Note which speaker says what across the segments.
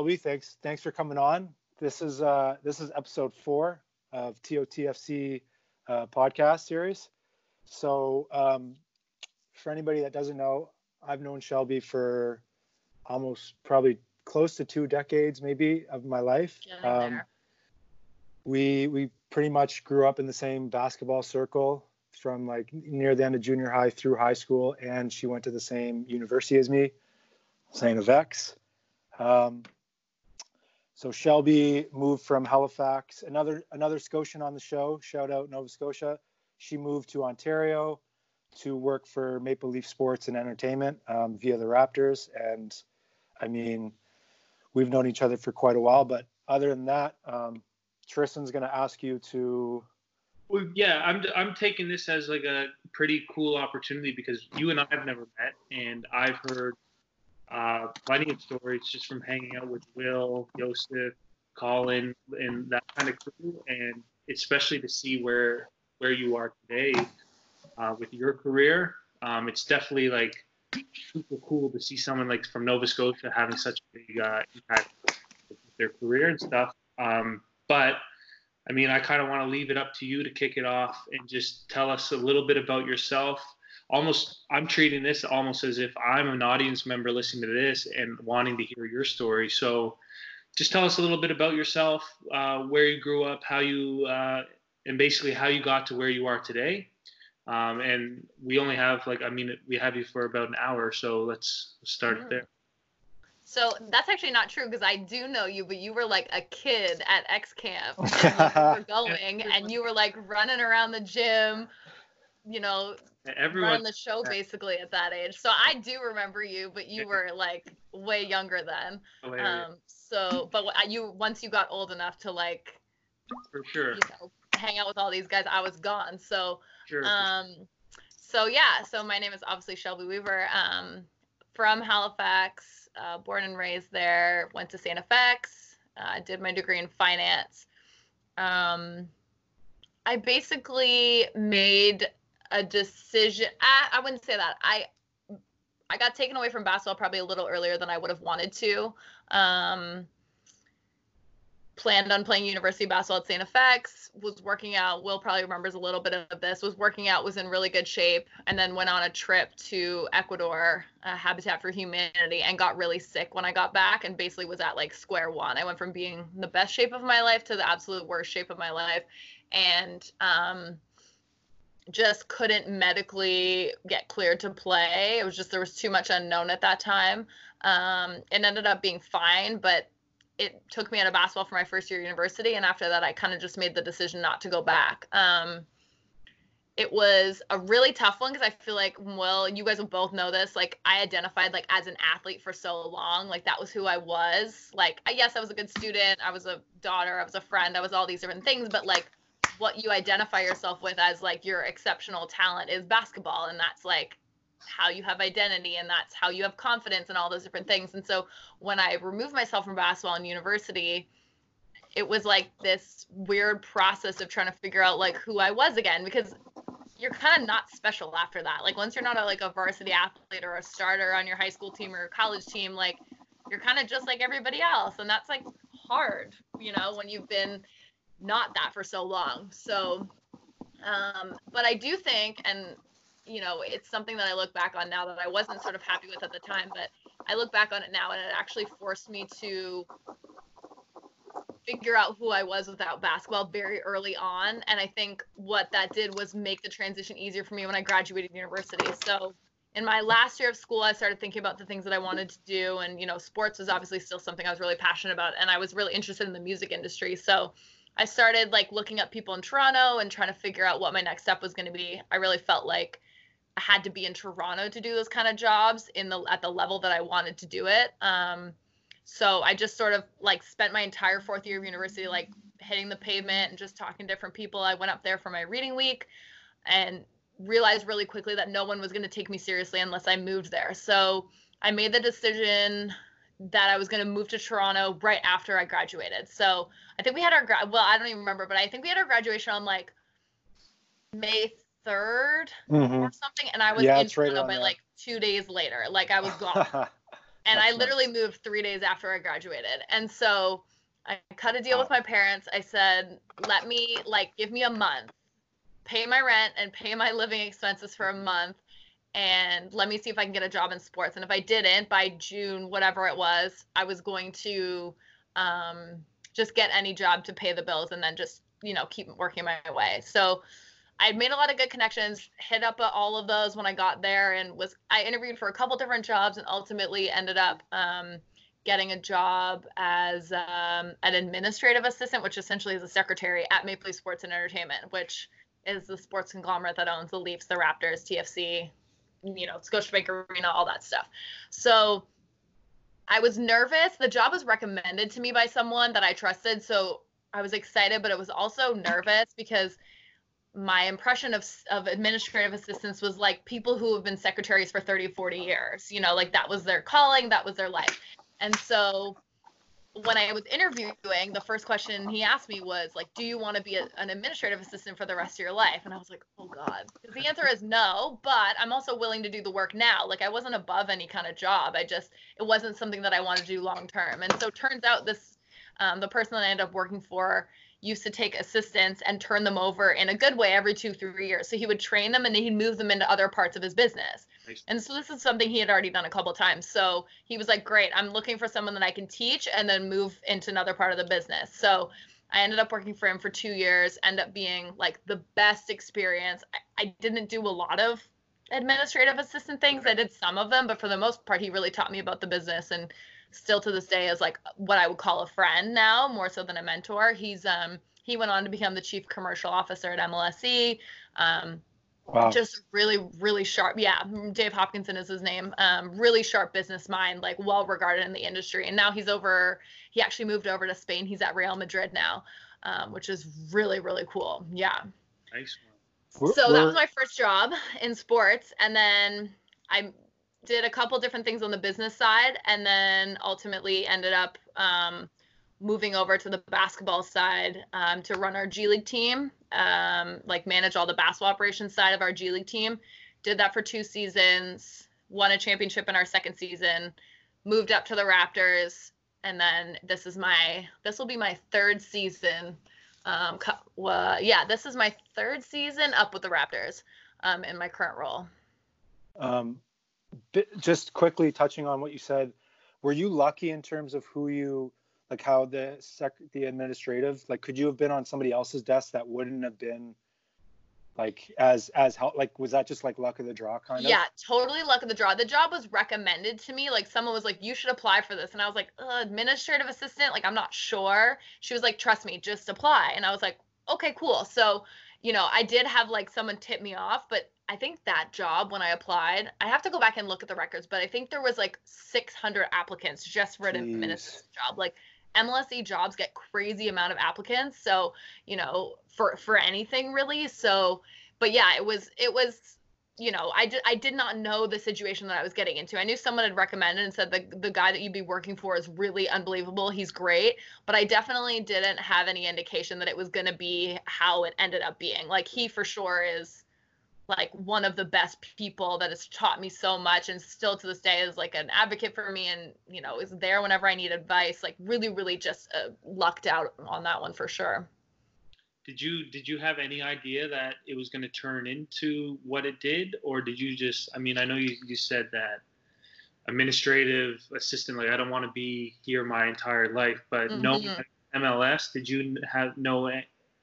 Speaker 1: Shelby, thanks thanks for coming on. This is uh, this is episode four of TOTFC uh, podcast series. So um, for anybody that doesn't know, I've known Shelby for almost probably close to two decades, maybe, of my life. Um, we we pretty much grew up in the same basketball circle from like near the end of junior high through high school, and she went to the same university as me, St. FX. Um, so Shelby moved from Halifax. Another another Scotian on the show. Shout out Nova Scotia. She moved to Ontario to work for Maple Leaf Sports and Entertainment um, via the Raptors. And I mean, we've known each other for quite a while. But other than that, um, Tristan's going to ask you to.
Speaker 2: Well, yeah, I'm I'm taking this as like a pretty cool opportunity because you and I have never met, and I've heard uh, plenty of stories just from hanging out with Will, Joseph, Colin, and that kind of crew, and especially to see where where you are today uh, with your career. Um, it's definitely like super cool to see someone like from Nova Scotia having such a big uh, impact with their career and stuff. Um, but I mean, I kind of want to leave it up to you to kick it off and just tell us a little bit about yourself almost I'm treating this almost as if I'm an audience member listening to this and wanting to hear your story. So just tell us a little bit about yourself, uh, where you grew up, how you, uh, and basically how you got to where you are today. Um, and we only have like, I mean, we have you for about an hour, so let's, start it there.
Speaker 3: So that's actually not true because I do know you, but you were like a kid at X Camp. And you were going and you were like running around the gym, you know, everyone on the show basically at that age. So I do remember you, but you were like way younger then. Oh, um, so, but you once you got old enough to like,
Speaker 2: for sure,
Speaker 3: you know, hang out with all these guys, I was gone. So, sure, um, so yeah. So my name is obviously Shelby Weaver. Um, from Halifax, uh, born and raised there. Went to St. FX. Uh, did my degree in finance. Um, I basically made a decision. I, I wouldn't say that. I I got taken away from basketball probably a little earlier than I would have wanted to. Um, planned on playing university basketball at St. FX, was working out. Will probably remembers a little bit of this. Was working out, was in really good shape, and then went on a trip to Ecuador, uh, Habitat for Humanity, and got really sick when I got back, and basically was at like square one. I went from being the best shape of my life to the absolute worst shape of my life, and um, just couldn't medically get cleared to play. It was just there was too much unknown at that time. Um, it ended up being fine, but it took me out of basketball for my first year of university, and after that, I kind of just made the decision not to go back. Um, it was a really tough one because I feel like, well, you guys will both know this. Like, I identified like as an athlete for so long. Like, that was who I was. Like, I, yes, I was a good student. I was a daughter. I was a friend. I was all these different things. But like, what you identify yourself with as like your exceptional talent is basketball and that's like how you have identity and that's how you have confidence and all those different things. And so when i removed myself from basketball in university it was like this weird process of trying to figure out like who i was again because you're kind of not special after that. Like once you're not a, like a varsity athlete or a starter on your high school team or college team like you're kind of just like everybody else and that's like hard you know when you've been not that for so long. So, um, but I do think, and you know, it's something that I look back on now that I wasn't sort of happy with at the time, but I look back on it now and it actually forced me to figure out who I was without basketball very early on. And I think what that did was make the transition easier for me when I graduated university. So in my last year of school, I started thinking about the things that I wanted to do. And, you know, sports was obviously still something I was really passionate about. And I was really interested in the music industry. So I started like looking up people in Toronto and trying to figure out what my next step was going to be. I really felt like I had to be in Toronto to do those kind of jobs in the at the level that I wanted to do it. Um, so I just sort of like spent my entire fourth year of university like hitting the pavement and just talking to different people. I went up there for my reading week and realized really quickly that no one was going to take me seriously unless I moved there. So I made the decision that I was going to move to Toronto right after I graduated. So I think we had our grad. well, I don't even remember, but I think we had our graduation on like May 3rd mm-hmm. or something, and I was yeah, in Toronto right by like two days later. Like I was gone. and I literally nice. moved three days after I graduated. And so I cut a deal wow. with my parents. I said, let me like give me a month, pay my rent and pay my living expenses for a month and let me see if I can get a job in sports. And if I didn't by June, whatever it was, I was going to um, just get any job to pay the bills and then just, you know, keep working my way. So I made a lot of good connections, hit up all of those when I got there and was, I interviewed for a couple different jobs and ultimately ended up um, getting a job as um, an administrative assistant, which essentially is a secretary at Maple Leaf Sports and Entertainment, which is the sports conglomerate that owns the Leafs, the Raptors, TFC, you know, Scotiabank Arena, all that stuff. So I was nervous. The job was recommended to me by someone that I trusted. So I was excited, but it was also nervous because my impression of, of administrative assistants was like people who have been secretaries for 30, 40 years, you know, like that was their calling, that was their life. And so when I was interviewing, the first question he asked me was like, "Do you want to be a, an administrative assistant for the rest of your life?" And I was like, "Oh God," because the answer is no. But I'm also willing to do the work now. Like I wasn't above any kind of job. I just it wasn't something that I wanted to do long term. And so turns out this um, the person that I ended up working for used to take assistants and turn them over in a good way every two three years. So he would train them and then he'd move them into other parts of his business. And so this is something he had already done a couple times. So he was like, great, I'm looking for someone that I can teach and then move into another part of the business. So I ended up working for him for two years, end up being like the best experience. I, I didn't do a lot of administrative assistant things. I did some of them, but for the most part, he really taught me about the business and still to this day is like what I would call a friend now, more so than a mentor. He's um he went on to become the chief commercial officer at MLSE. Um, Wow. Just really, really sharp. Yeah, Dave Hopkinson is his name. Um, really sharp business mind, like well regarded in the industry. And now he's over. He actually moved over to Spain. He's at Real Madrid now, um, which is really, really cool. Yeah.
Speaker 2: Nice.
Speaker 3: So that was my first job in sports, and then I did a couple different things on the business side, and then ultimately ended up um, moving over to the basketball side um, to run our G League team, um, like manage all the basketball operations side of our G League team. Did that for two seasons, won a championship in our second season, moved up to the Raptors, and then this is my this will be my third season. Um, uh, yeah, this is my third season up with the Raptors um, in my current role.
Speaker 1: Um, just quickly touching on what you said, were you lucky in terms of who you like how the sec the administrative like could you have been on somebody else's desk that wouldn't have been like as as how like was that just like luck of the draw kind
Speaker 3: of? Yeah totally luck of the draw. The job was recommended to me. Like someone was like you should apply for this. And i was like uh, administrative assistant? Like i'm not sure. She was like trust me just apply. And i was like okay cool. So you know i did have like someone tip me off but i think that job when i applied i have to go back and look at the records but i think there was like 600 applicants just for an administrative job like MLSE jobs get crazy amount of applicants. So, you know, for for anything really. So, but yeah, it was it was you know, I did I did not know the situation that I was getting into. I knew someone had recommended and said the the guy that you'd be working for is really unbelievable. He's great, but I definitely didn't have any indication that it was going to be how it ended up being. Like he for sure is like one of the best people that has taught me so much and still to this day is like an advocate for me and you know is there whenever i need advice like really really just uh, lucked out on that one for sure
Speaker 2: did you did you have any idea that it was going to turn into what it did or did you just i mean i know you, you said that administrative assistant like i don't want to be here my entire life but mm-hmm. no mls did you have know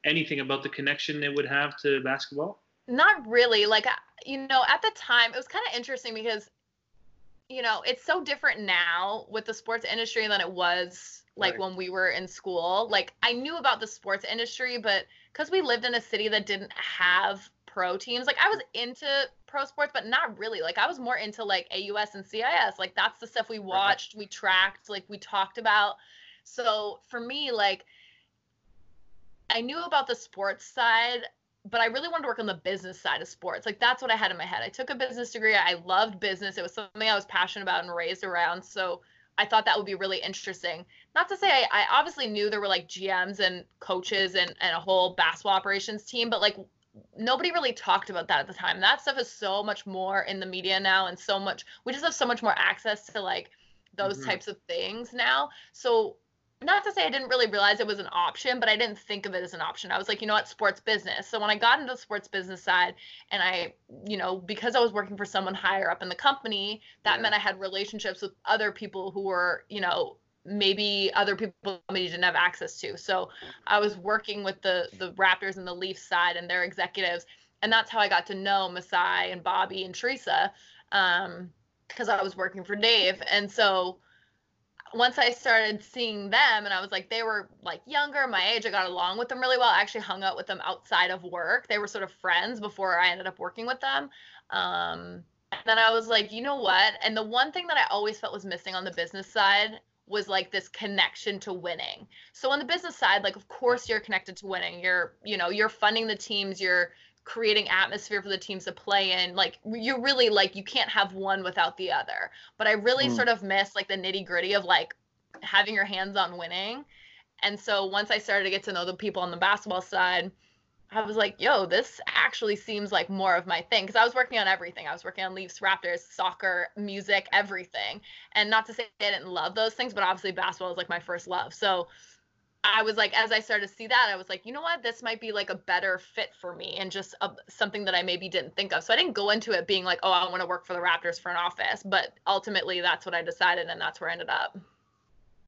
Speaker 2: anything about the connection it would have to basketball
Speaker 3: not really. Like, you know, at the time, it was kind of interesting because, you know, it's so different now with the sports industry than it was like right. when we were in school. Like, I knew about the sports industry, but because we lived in a city that didn't have pro teams, like, I was into pro sports, but not really. Like, I was more into like AUS and CIS. Like, that's the stuff we watched, we tracked, like, we talked about. So for me, like, I knew about the sports side but I really wanted to work on the business side of sports. Like that's what I had in my head. I took a business degree. I loved business. It was something I was passionate about and raised around. So I thought that would be really interesting. Not to say I, I obviously knew there were like GMs and coaches and, and a whole basketball operations team, but like nobody really talked about that at the time. That stuff is so much more in the media now and so much we just have so much more access to like those mm-hmm. types of things now. So not to say I didn't really realize it was an option, but I didn't think of it as an option. I was like, you know what, sports business. So when I got into the sports business side and I, you know, because I was working for someone higher up in the company, that yeah. meant I had relationships with other people who were, you know, maybe other people maybe didn't have access to. So I was working with the the Raptors and the Leafs side and their executives, and that's how I got to know Masai and Bobby and Teresa, um, because I was working for Dave. And so once I started seeing them, and I was like, they were like younger, my age, I got along with them really well. I actually hung out with them outside of work. They were sort of friends before I ended up working with them. Um, and then I was like, you know what? And the one thing that I always felt was missing on the business side was like this connection to winning. So on the business side, like of course you're connected to winning. You're, you know, you're funding the teams, you're creating atmosphere for the teams to play in. Like you're really like you can't have one without the other. But I really mm. sort of miss like the nitty-gritty of like having your hands on winning. And so once I started to get to know the people on the basketball side, I was like, yo, this actually seems like more of my thing. Because I was working on everything. I was working on Leafs, Raptors, soccer, music, everything. And not to say I didn't love those things, but obviously basketball was like my first love. So I was like, as I started to see that, I was like, you know what? This might be like a better fit for me and just a, something that I maybe didn't think of. So I didn't go into it being like, oh, I want to work for the Raptors for an office. But ultimately, that's what I decided, and that's where I ended up.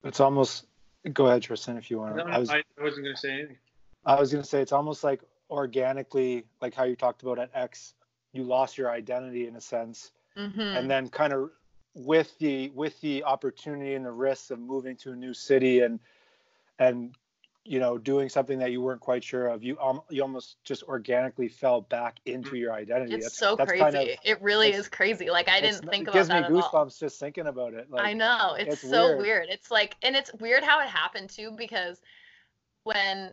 Speaker 1: It's almost, go ahead, Tristan, if you want
Speaker 2: to. No, I, was, I wasn't going to say anything.
Speaker 1: I was going to say it's almost like organically, like how you talked about at X, you lost your identity in a sense, mm-hmm. and then kind of with the with the opportunity and the risks of moving to a new city and and you know doing something that you weren't quite sure of you um, you almost just organically fell back into your identity.
Speaker 3: It's that's, so that's crazy. kind of, it really is crazy. Like i didn't think about that
Speaker 1: it gives me goosebumps just thinking about it
Speaker 3: like, i know. It's, it's so weird. weird. It's like and it's weird how it happened too because when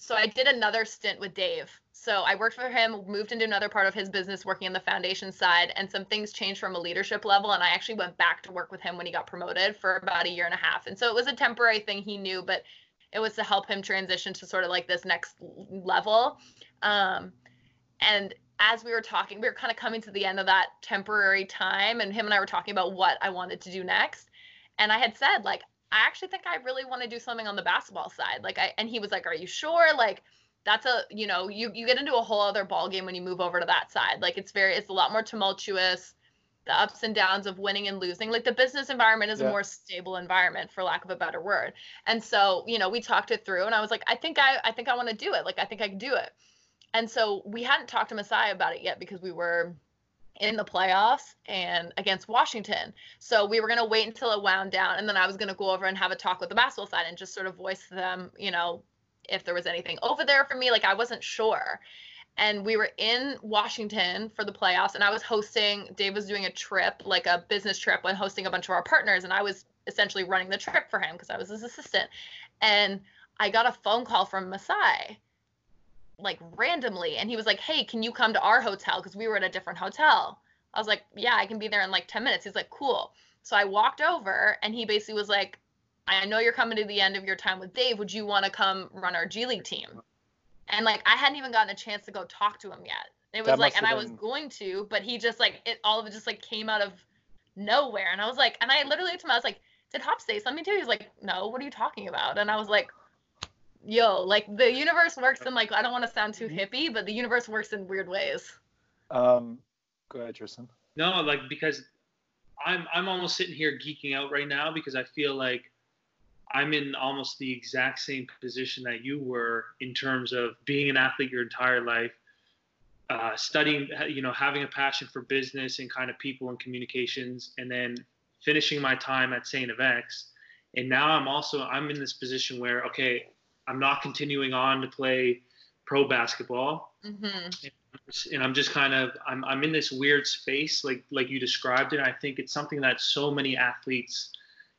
Speaker 3: so I did another stint with Dave. So I worked for him, moved into another part of his business, working in the foundation side, and some things changed from a leadership level. And I actually went back to work with him when he got promoted for about a year and a half. And so it was a temporary thing he knew, but it was to help him transition to sort of like this next level. Um, and as we were talking, we were kind of coming to the end of that temporary time, and him and I were talking about what I wanted to do next. And I had said, like, I actually think I really want to do something on the basketball side. Like I and he was like, "Are you sure?" Like that's a, you know, you you get into a whole other ball game when you move over to that side. Like it's very it's a lot more tumultuous. The ups and downs of winning and losing. Like the business environment is yeah. a more stable environment for lack of a better word. And so, you know, we talked it through and I was like, I think I I think I want to do it. Like I think I can do it. And so we hadn't talked to Masai about it yet because we were in the playoffs and against Washington. So we were going to wait until it wound down and then I was going to go over and have a talk with the basketball side and just sort of voice them, you know, if there was anything over there for me. Like I wasn't sure. And we were in Washington for the playoffs and I was hosting, Dave was doing a trip, like a business trip, when hosting a bunch of our partners. And I was essentially running the trip for him because I was his assistant. And I got a phone call from Masai like randomly and he was like hey can you come to our hotel? Because we were at a different hotel. I was like yeah i can be there in like 10 minutes. He's like cool. So i walked over and he basically was like i know you're coming to the end of your time with dave. Would you want to come run our g league team? And like i hadn't even gotten a chance to go talk to him yet. It was like and i was going to but he just like it all of it just like came out of nowhere and i was like and i literally to him i was like did hop say something to you? He's like no what are you talking about? And i was like yo, like the universe works in like I don't want to sound too mm-hmm. hippie, but the universe works in weird ways.
Speaker 1: Um, go ahead, Tristan.
Speaker 2: No, like because I'm I'm almost sitting here geeking out right now because I feel like I'm in almost the exact same position that you were in terms of being an athlete your entire life, uh, studying, you know, having a passion for business and kind of people and communications, and then finishing my time at Saint FX. And now I'm also I'm in this position where okay, I'm not continuing on to play pro basketball. Mm-hmm. And I'm just kind of I'm I'm in this weird space like like you described it. I think it's something that so many athletes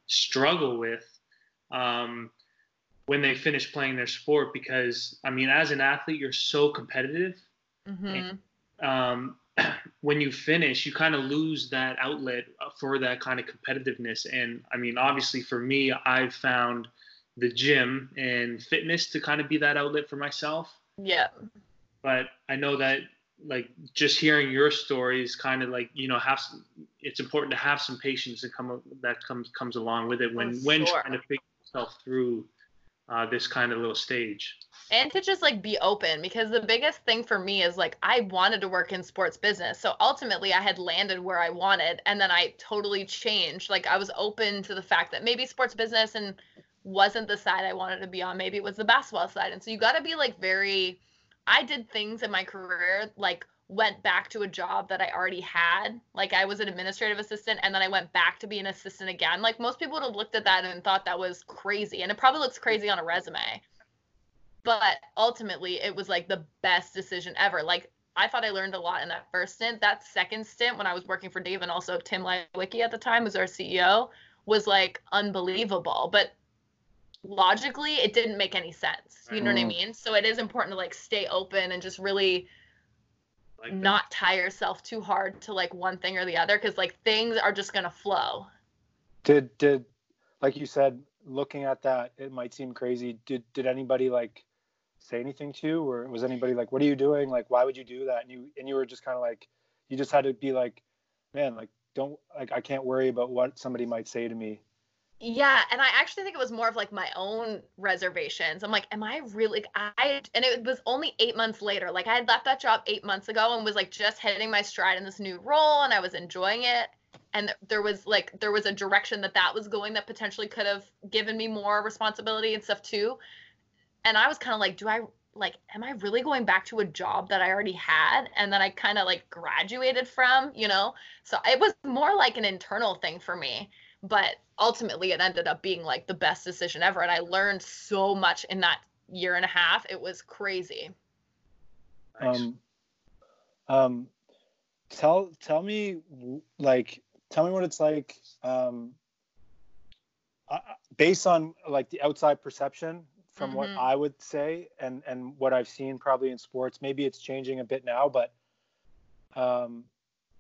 Speaker 2: struggle with um, when they finish playing their sport because I mean as an athlete you're so competitive. Mm-hmm. And, um, when you finish, you kind of lose that outlet for that kind of competitiveness. And I mean, obviously, for me, I've found the gym and fitness to kind of be that outlet for myself.
Speaker 3: Yeah.
Speaker 2: but I know that like just hearing your stories kind of like you know have some, it's important to have some patience that come that comes comes along with it when
Speaker 3: Oh,
Speaker 2: when trying to figure yourself through uh, this kind of little stage.
Speaker 3: and to just like be open because the biggest thing for me is like I wanted to work in sports business. So ultimately I had landed where I wanted and then I totally changed. Like I was open to the fact that maybe sports business and wasn't the side I wanted to be on. Maybe it was the basketball side. And so you got to be like very I did things in my career like went back to a job that I already had. Like I was an administrative assistant and then I went back to be an assistant again. Like most people would have looked at that and thought that was crazy. And it probably looks crazy on a resume. But ultimately it was like the best decision ever. Like I thought I learned a lot in that first stint. That second stint when I was working for Dave and also Tim Leiweke at the time was our CEO was like unbelievable. But logically it didn't make any sense. You know what I
Speaker 1: Mhm.
Speaker 3: mean? So it is important to like stay open and just really
Speaker 2: Like that.
Speaker 3: not tie yourself too hard to like one thing or the other because like things are just gonna flow.
Speaker 1: Did did like you said, looking at that, it might seem crazy. Did did anybody like say anything to you, or was anybody like, "What are you doing? Like, why would you do that?" And you and you were just kind of like, you just had to be like, man, like don't like I can't worry about what somebody might say to me.
Speaker 3: Yeah, and I actually think it was more of like my own reservations. I'm like, am I really I and it was only 8 months later. Like I had left that job 8 months ago and was like just hitting my stride in this new role and I was enjoying it. And there was like there was a direction that that was going that potentially could have given me more responsibility and stuff too. And I was kind of like, do I like am I really going back to a job that I already had and that I kind of like graduated from, you know? So it was more like an internal thing for me but ultimately it ended up being like the best decision ever and i learned so much in that year and a half it was crazy
Speaker 1: Um, um, tell tell me like tell me what it's like um, uh, based on like the outside perception from what
Speaker 3: Mhm.
Speaker 1: I would say and and what I've seen probably in sports. Maybe it's changing a bit now, but um,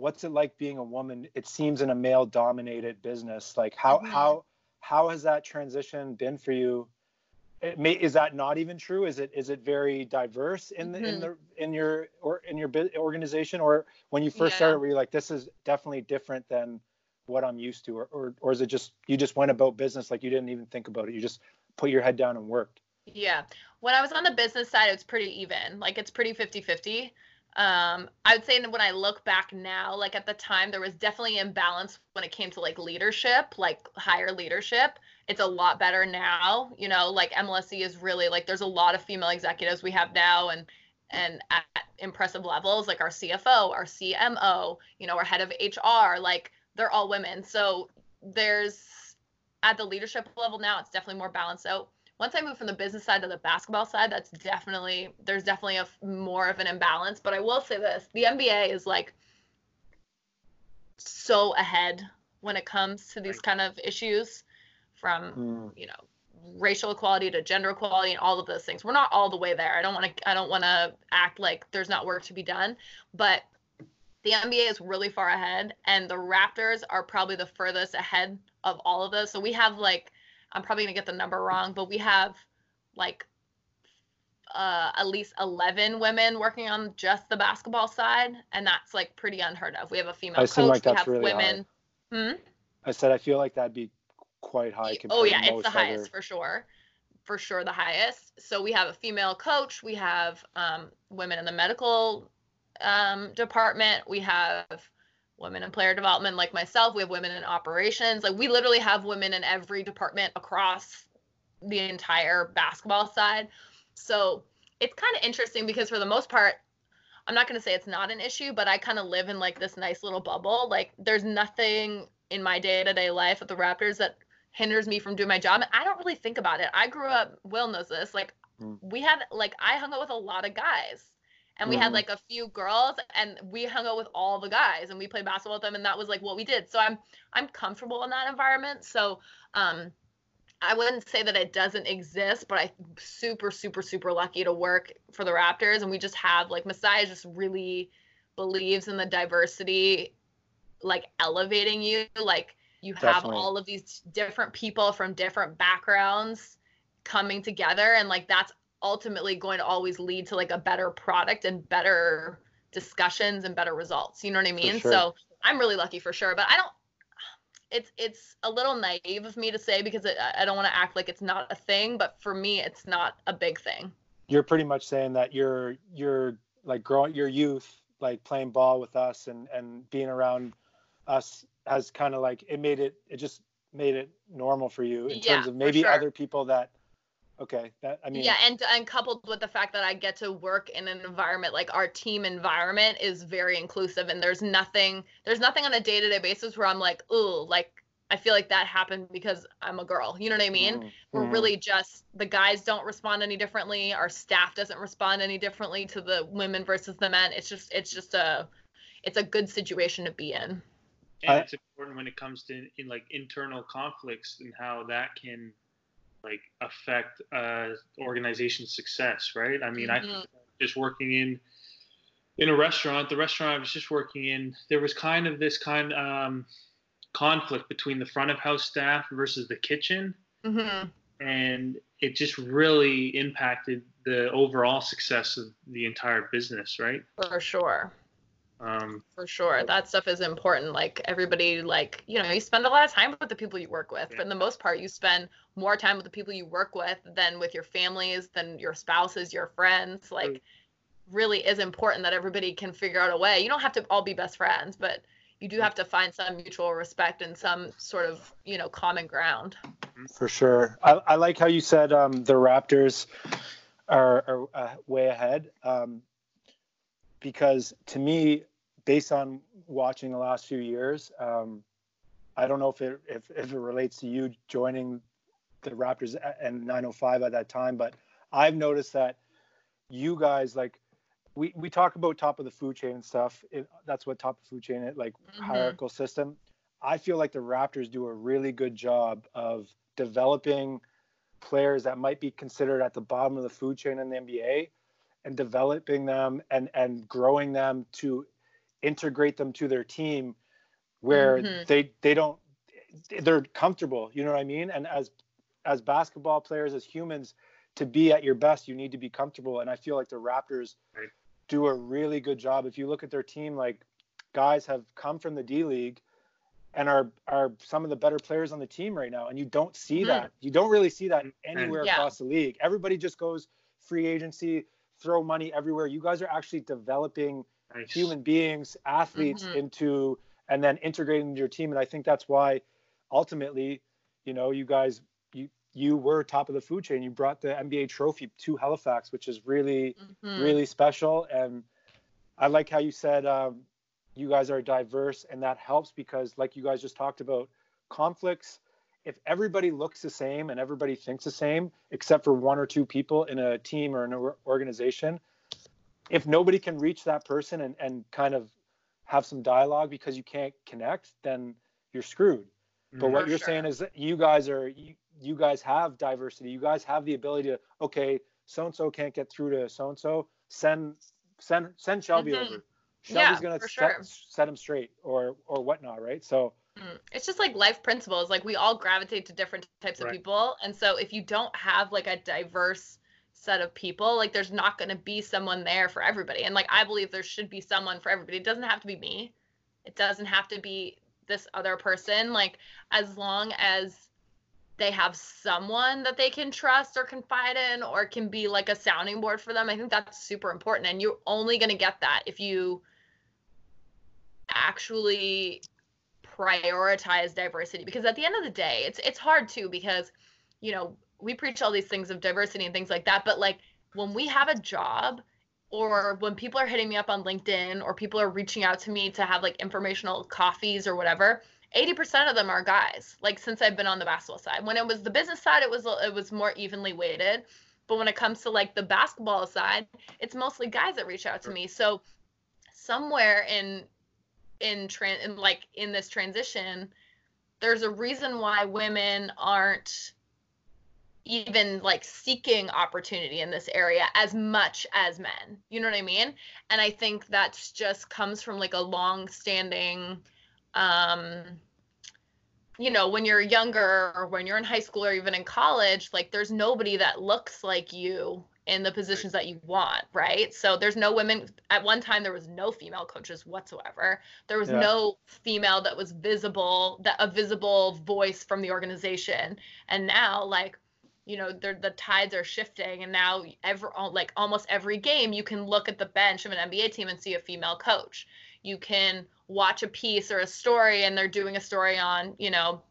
Speaker 1: what's it like being a woman? It seems in a male dominated business. Like how
Speaker 3: Mhm.
Speaker 1: how how has that transition been for you? It may, is that not even true? Is it is it very diverse in the in
Speaker 3: Mhm.
Speaker 1: the in your or in your organization or when you first
Speaker 3: Yeah.
Speaker 1: started were you like this is definitely different than what I'm used to or, or or is it just you just went about business like you didn't even think about it you just put your head down and worked
Speaker 3: yeah when i was on the business side it's pretty even like it's pretty 50-50 um i would say when i look back now like at the time there was definitely imbalance when it came to like leadership like higher leadership. It's a lot better now you know like mlse is really like there's a lot of female executives we have now and and at impressive levels like our cfo our cmo you know our head of hr like they're all women. So there's at the leadership level now it's definitely more balanced out once I moved from the business side to the basketball side, that's definitely there's definitely a more of an imbalance. But I will say this: the NBA is like so ahead when it comes to these kind of issues, from
Speaker 1: Mm.
Speaker 3: you know racial equality to gender equality and all of those things. We're not all the way there. I don't want to I don't want to act like there's not work to be done, but the NBA is really far ahead and the Raptors are probably the furthest ahead of all of those. So we have like I'm probably going to get the number wrong, but we have like uh, at least 11 women working on just the basketball side and that's like pretty unheard of. We have a female
Speaker 1: I
Speaker 3: coach,
Speaker 1: like
Speaker 3: we
Speaker 1: that's
Speaker 3: have
Speaker 1: really
Speaker 3: women Hmm?
Speaker 1: I said I feel like that'd be quite high compared
Speaker 3: oh yeah it's the highest
Speaker 1: other
Speaker 3: for sure for sure the highest so we have a female coach we have um, women in the medical um, department we have women in player development like myself we have women in operations. Like we literally have women in every department across the entire basketball side. So it's kind of interesting because for the most part i'm not going to say it's not an issue but i kind of live in like this nice little bubble. Like there's nothing in my day-to-day life at the raptors that hinders me from doing my job and i don't really think about it. I grew up will knows this like
Speaker 1: Mm.
Speaker 3: we had like i hung out with a lot of guys and we had
Speaker 1: Mhm.
Speaker 3: like a few girls and we hung out with all the guys and we played basketball with them and that was like what we did so i'm i'm comfortable in that environment so um I wouldn't say that it doesn't exist, but I'm super, super, super lucky to work for the Raptors. And we just have like Masai just really believes in the diversity, like elevating you. Like you have
Speaker 1: Definitely.
Speaker 3: all of these different people from different backgrounds coming together. And like that's ultimately going to always lead to like a better product and better discussions and better results. You know what I mean?
Speaker 1: sure.
Speaker 3: So I'm really lucky for sure, but I don't it's it's a little naive of me to say because it, I don't want to act like it's not a thing, but for me it's not a big thing.
Speaker 1: You're pretty much saying that you're you're like growing your youth, like playing ball with us and and being around us has kind of like it made it it just made it normal for you in
Speaker 3: Yeah,
Speaker 1: terms of maybe
Speaker 3: sure.
Speaker 1: other people that okay that I mean
Speaker 3: yeah, and and coupled with the fact that I get to work in an environment like our team environment is very inclusive, and there's nothing there's nothing on a day to day basis where I'm like, ooh, like I feel like that happened because I'm a girl. You know what I mean?
Speaker 1: mhm,
Speaker 3: We're
Speaker 1: mhm.
Speaker 3: really just the guys don't respond any differently. Our staff doesn't respond any differently to the women versus the men. It's just it's just a it's a good situation to be in.
Speaker 2: And it's important when it comes to in like internal conflicts and how that can like affect uh organization success, right? I mean, I
Speaker 3: Mhm.
Speaker 2: just working in in a restaurant, the restaurant I was just working in, there was kind of this kind um conflict between the front of house staff versus the kitchen
Speaker 3: hmm
Speaker 2: and it just really impacted the overall success of the entire business, right?
Speaker 3: For sure.
Speaker 2: Um,
Speaker 3: For sure. That stuff is important. Like everybody like, you know, you spend a lot of time with the people you work with.
Speaker 2: Yeah.
Speaker 3: in the most part, you spend more time with the people you work with than with your families, than your spouses, your friends. Like
Speaker 2: Right.
Speaker 3: really is important that everybody can figure out a way. You don't have to all be best friends, but you do have to find some mutual respect and some sort of, you know, common ground.
Speaker 1: For sure. I, I like how you said um, the Raptors are, are uh, way ahead um, because to me, based on watching the last few years, um, I don't know if it if, if it relates to you joining the Raptors and 905 at that time, but I've noticed that you guys like we we talk about top of the food chain and stuff. It, that's what top of the food chain it like
Speaker 3: Mhm.
Speaker 1: hierarchical system. I feel like the Raptors do a really good job of developing players that might be considered at the bottom of the food chain in the NBA and developing them and and growing them to integrate them to their team where
Speaker 3: Mhm.
Speaker 1: they they don't they're comfortable you know what i mean and as as basketball players as humans to be at your best you need to be comfortable and i feel like the raptors
Speaker 2: Right.
Speaker 1: do a really good job if you look at their team like guys have come from the d league and are are some of the better players on the team right now and you don't see
Speaker 3: Mhm.
Speaker 1: that you don't really see that anywhere
Speaker 3: Yeah.
Speaker 1: across the league everybody just goes free agency throw money everywhere you guys are actually developing
Speaker 2: nice.
Speaker 1: human beings, athletes
Speaker 3: Mhm.
Speaker 1: into and then integrating your team. And I think that's why ultimately, you know, you guys you you were top of the food chain. You brought the NBA trophy to Halifax, which is really,
Speaker 3: Mhm.
Speaker 1: really special. And I like how you said um, you guys are diverse and that helps because like you guys just talked about conflicts if everybody looks the same and everybody thinks the same except for one or two people in a team or an organization if nobody can reach that person and, and kind of have some dialogue because you can't connect then you're screwed but
Speaker 2: Mhm.
Speaker 1: what
Speaker 3: For
Speaker 1: you're
Speaker 3: sure.
Speaker 1: saying is that you guys are you, you guys have diversity you guys have the ability to okay so and so can't get through to so and so send send send shelby
Speaker 3: Mhm.
Speaker 1: over
Speaker 3: Yeah,
Speaker 1: shelby's gonna set,
Speaker 3: sure.
Speaker 1: set him straight or or whatnot right so
Speaker 3: Mm. It's just like life principles. Like we all gravitate to different types of
Speaker 2: Right.
Speaker 3: people. And so if you don't have like a diverse set of people, like there's not going to be someone there for everybody. And like I believe there should be someone for everybody. It doesn't have to be me. It doesn't have to be this other person. Like as long as they have someone that they can trust or confide in or can be like a sounding board for them, I think that's super important. And you're only going to get that if you actually prioritize diversity because at the end of the day it's it's hard too because you know we preach all these things of diversity and things like that but like when we have a job or when people are hitting me up on LinkedIn or people are reaching out to me to have like informational coffees or whatever 80% of them are guys like since I've been on the basketball side. When it was the business side it was it was more evenly weighted but when it comes to like the basketball side it's mostly guys that reach out to me. So somewhere in in tran in like in this transition there's a reason why women aren't even like seeking opportunity in this area as much as men you know what i mean and i think that's just comes from like a long standing um you know when you're younger or when you're in high school or even in college like there's nobody that looks like you in the positions that you want, right? So there's no women at one time there was no female coaches whatsoever. There was
Speaker 1: Yeah.
Speaker 3: no female that was visible, that a visible voice from the organization. And now like you know the tides are shifting and now every like almost every game you can look at the bench of an NBA team and see a female coach. You can watch a piece or a story and they're doing a story on, you know,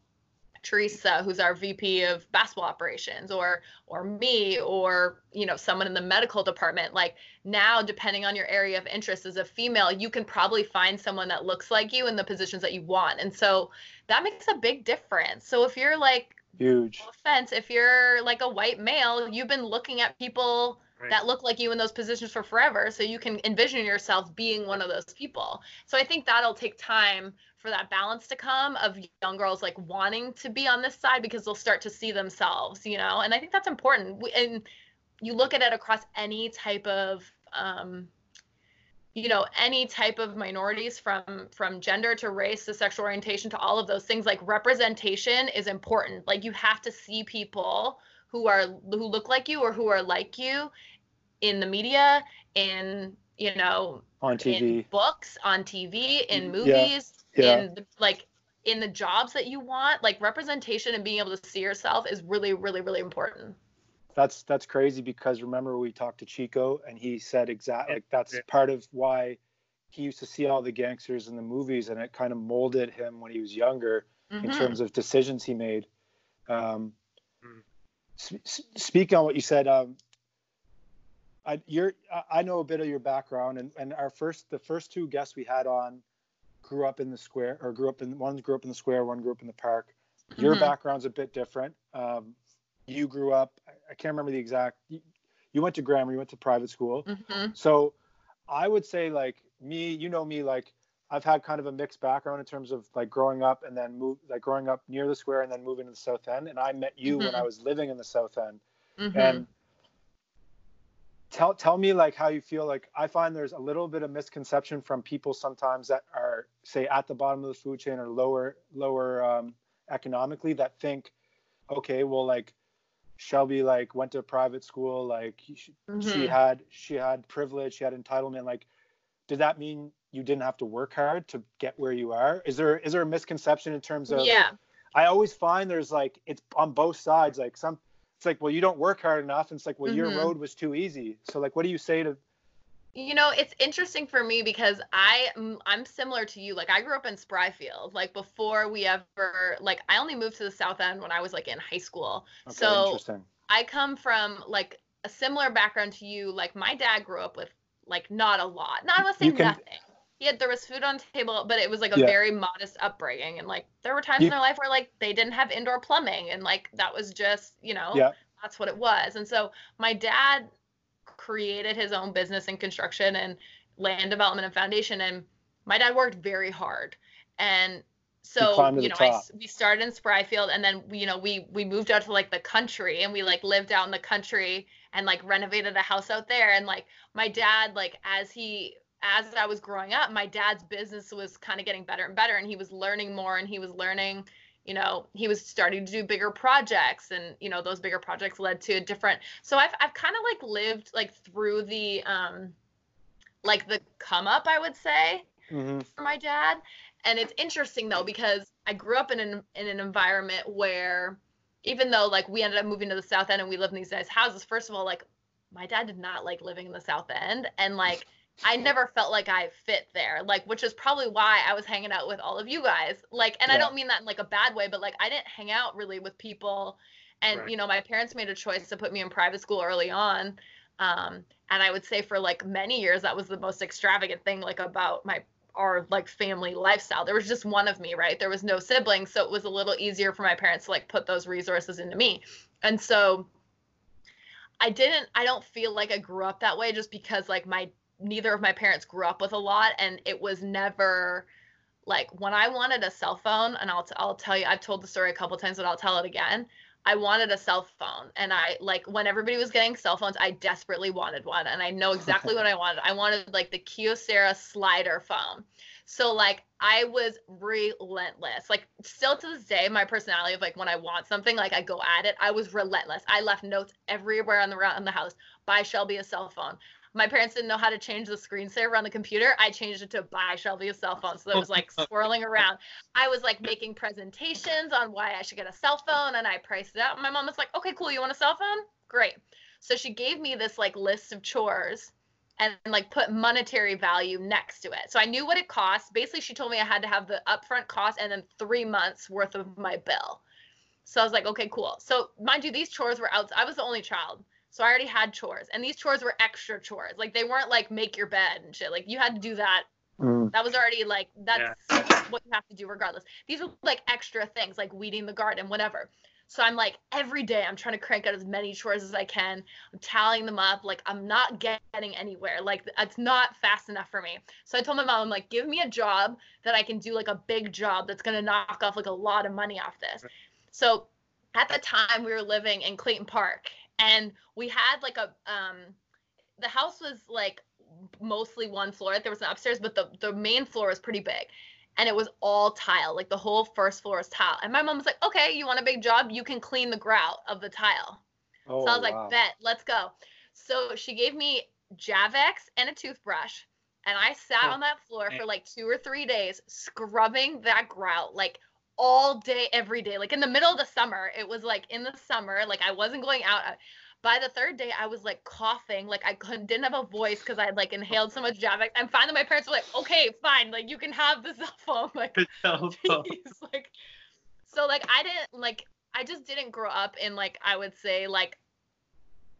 Speaker 3: Teresa, who's our VP of basketball operations, or or me, or you know someone in the medical department. Like now, depending on your area of interest as a female, you can probably find someone that looks like you in the positions that you want, and so that makes a big difference. So if you're like,
Speaker 1: Huge.
Speaker 3: no offense, if you're like a white male, you've been looking at people
Speaker 2: Right.
Speaker 3: that look like you in those positions for forever so you can envision yourself being one of those people so i think that'll take time for that balance to come of young girls like wanting to be on this side because they'll start to see themselves you know and i think that's important and you look at it across any type of um, you know any type of minorities from from gender to race to sexual orientation to all of those things like representation is important like you have to see people who are who look like you or who are like you in the media in you know
Speaker 1: On
Speaker 3: in
Speaker 1: TV.
Speaker 3: books on tv in
Speaker 1: Yeah,
Speaker 3: movies
Speaker 1: yeah.
Speaker 3: in the, like in the jobs that you want like representation and being able to see yourself is really really really important
Speaker 1: That's that's crazy because remember we talked to Chico and he said exactly like that's
Speaker 2: Yeah.
Speaker 1: part of why he used to see all the gangsters in the movies and it kind of molded him when he was younger in
Speaker 3: Mhm.
Speaker 1: terms of decisions he made. Um,
Speaker 2: Mm.
Speaker 1: s- s- speak on what you said. Um, I, you're, I- I know a bit of your background, and, and our first, the first two guests we had on, grew up in the square, or grew up in one grew up in the square, one grew up in the park. Your
Speaker 3: Mhm.
Speaker 1: background's a bit different. Um, you grew up. I can't remember the exact. You, you went to grammar. You went to private school.
Speaker 3: Mhm.
Speaker 1: So I would say like me, you know me, like I've had kind of a mixed background in terms of like growing up and then move like growing up near the square and then moving to the south end. And I met you when
Speaker 3: Mhm.
Speaker 1: I was living in the south end.
Speaker 3: Mhm.
Speaker 1: And tell tell me like how you feel like I find there's a little bit of misconception from people sometimes that are say at the bottom of the food chain or lower lower um, economically that think, okay, well like Shelby like went to private school, like she, she
Speaker 3: Mhm.
Speaker 1: had she had privilege, she had entitlement. Like, did that mean you didn't have to work hard to get where you are? Is there is there a misconception in terms of?
Speaker 3: yeah
Speaker 1: I always find there's like it's on both sides. Like some, it's like well you don't work hard enough, and it's like well your
Speaker 3: Mhm.
Speaker 1: road was too easy. So like what do you say to?
Speaker 3: You know, it's interesting for me because I I'm similar to you. Like I grew up in Spryfield. Like before we ever like I only moved to the South End when I was like in high school.
Speaker 1: Okay,
Speaker 3: so
Speaker 1: interesting.
Speaker 3: I come from like a similar background to you. Like my dad grew up with like not a lot. Not I want to say
Speaker 1: can-
Speaker 3: nothing. He had there was food on the table, but it was like a
Speaker 1: Yeah.
Speaker 3: very modest upbringing. And like there were times
Speaker 1: You-
Speaker 3: in their life where like they didn't have indoor plumbing and like that was just, you know,
Speaker 1: Yeah.
Speaker 3: that's what it was. And so my dad created his own business in construction and land development and foundation. And my dad worked very hard. And so you know, I we started in Spryfield, and then you know we we moved out to like the country, and we like lived out in the country and like renovated a house out there. And like my dad, like as he as I was growing up, my dad's business was kind of getting better and better, and he was learning more, and he was learning you know he was starting to do bigger projects and you know those bigger projects led to a different so i've, I've kind of like lived like through the um like the come up i would say
Speaker 1: hmm
Speaker 3: for my dad. And it's interesting though because i grew up in an in an environment where even though like we ended up moving to the south end and we lived in these nice houses first of all like my dad did not like living in the south end. And like I never felt like I fit there, like which is probably why I was hanging out with all of you guys. Like, and I don't mean that in like a bad way, but like I didn't hang out really with people. And
Speaker 2: Right.
Speaker 3: you know, my parents made a choice to put me in private school early on. Um, and I would say for like many years that was the most extravagant thing like about my our like family lifestyle. There was just one of me, right? There was no siblings, so it was a little easier for my parents to like put those resources into me. And so I didn't I don't feel like I grew up that way just because like my neither of my parents grew up with a lot and it was never like when I wanted a cell phone and I'll t- I'll tell you I've told the story a couple times but I'll tell it again. I wanted a cell phone and I like when everybody was getting cell phones I desperately wanted one and I know exactly what I wanted. I wanted like the Kyocera slider phone. So like I was relentless. Like still to this day, my personality of like when I want something, like I go at it. I was relentless. I left notes everywhere on the around the house. Buy Shelby a cell phone. My parents didn't know how to change the screensaver on the computer. I changed it to buy Shelby a cell phone. So it was like swirling around. I was like making presentations on why I should get a cell phone and I priced it out. My mom was like, okay, cool. You want a cell phone? Great. So she gave me this like list of chores and like put monetary value next to it. So I knew what it cost. Basically, she told me I had to have the upfront cost and then three months worth of my bill. So I was like, okay, cool. So mind you, these chores were out. I was the only child. So I already had chores. And these chores were extra chores. Like they weren't like make your bed and shit. Like you had to do that.
Speaker 1: Mm.
Speaker 3: That was already like that's
Speaker 2: Yeah.
Speaker 3: what you have to do regardless. These were like extra things like weeding the garden, whatever. So I'm like every day I'm trying to crank out as many chores as I can. I'm tallying them up. Like I'm not getting anywhere. Like it's not fast enough for me. So I told my mom, I'm like, give me a job that I can do like a big job that's gonna knock off like a lot of money off this. So at the time we were living in Clayton Park and we had like a um the house was like mostly one floor. There was an upstairs, but the the main floor was pretty big. And it was all tile, like the whole first floor was tile. And my mom was like, "Okay, you want a big job? You can clean the grout of the tile."
Speaker 1: Oh,
Speaker 3: so I was like, bet, let's go. So she gave me Javex and a toothbrush. And I sat
Speaker 2: Oh,
Speaker 3: on that floor
Speaker 2: man.
Speaker 3: for like two or three days, scrubbing that grout like all day, every day. Like in the middle of the summer, it was like in the summer, like I wasn't going out. Uh, by the third day, I was like coughing, like I couldn't, didn't have a voice because I had like inhaled so much Javex. And finally, my parents were like, okay, fine, like you can have the cell phone. Like,
Speaker 2: cell phone.
Speaker 3: Jeez, like so like I didn't like I just didn't grow up in like I would say like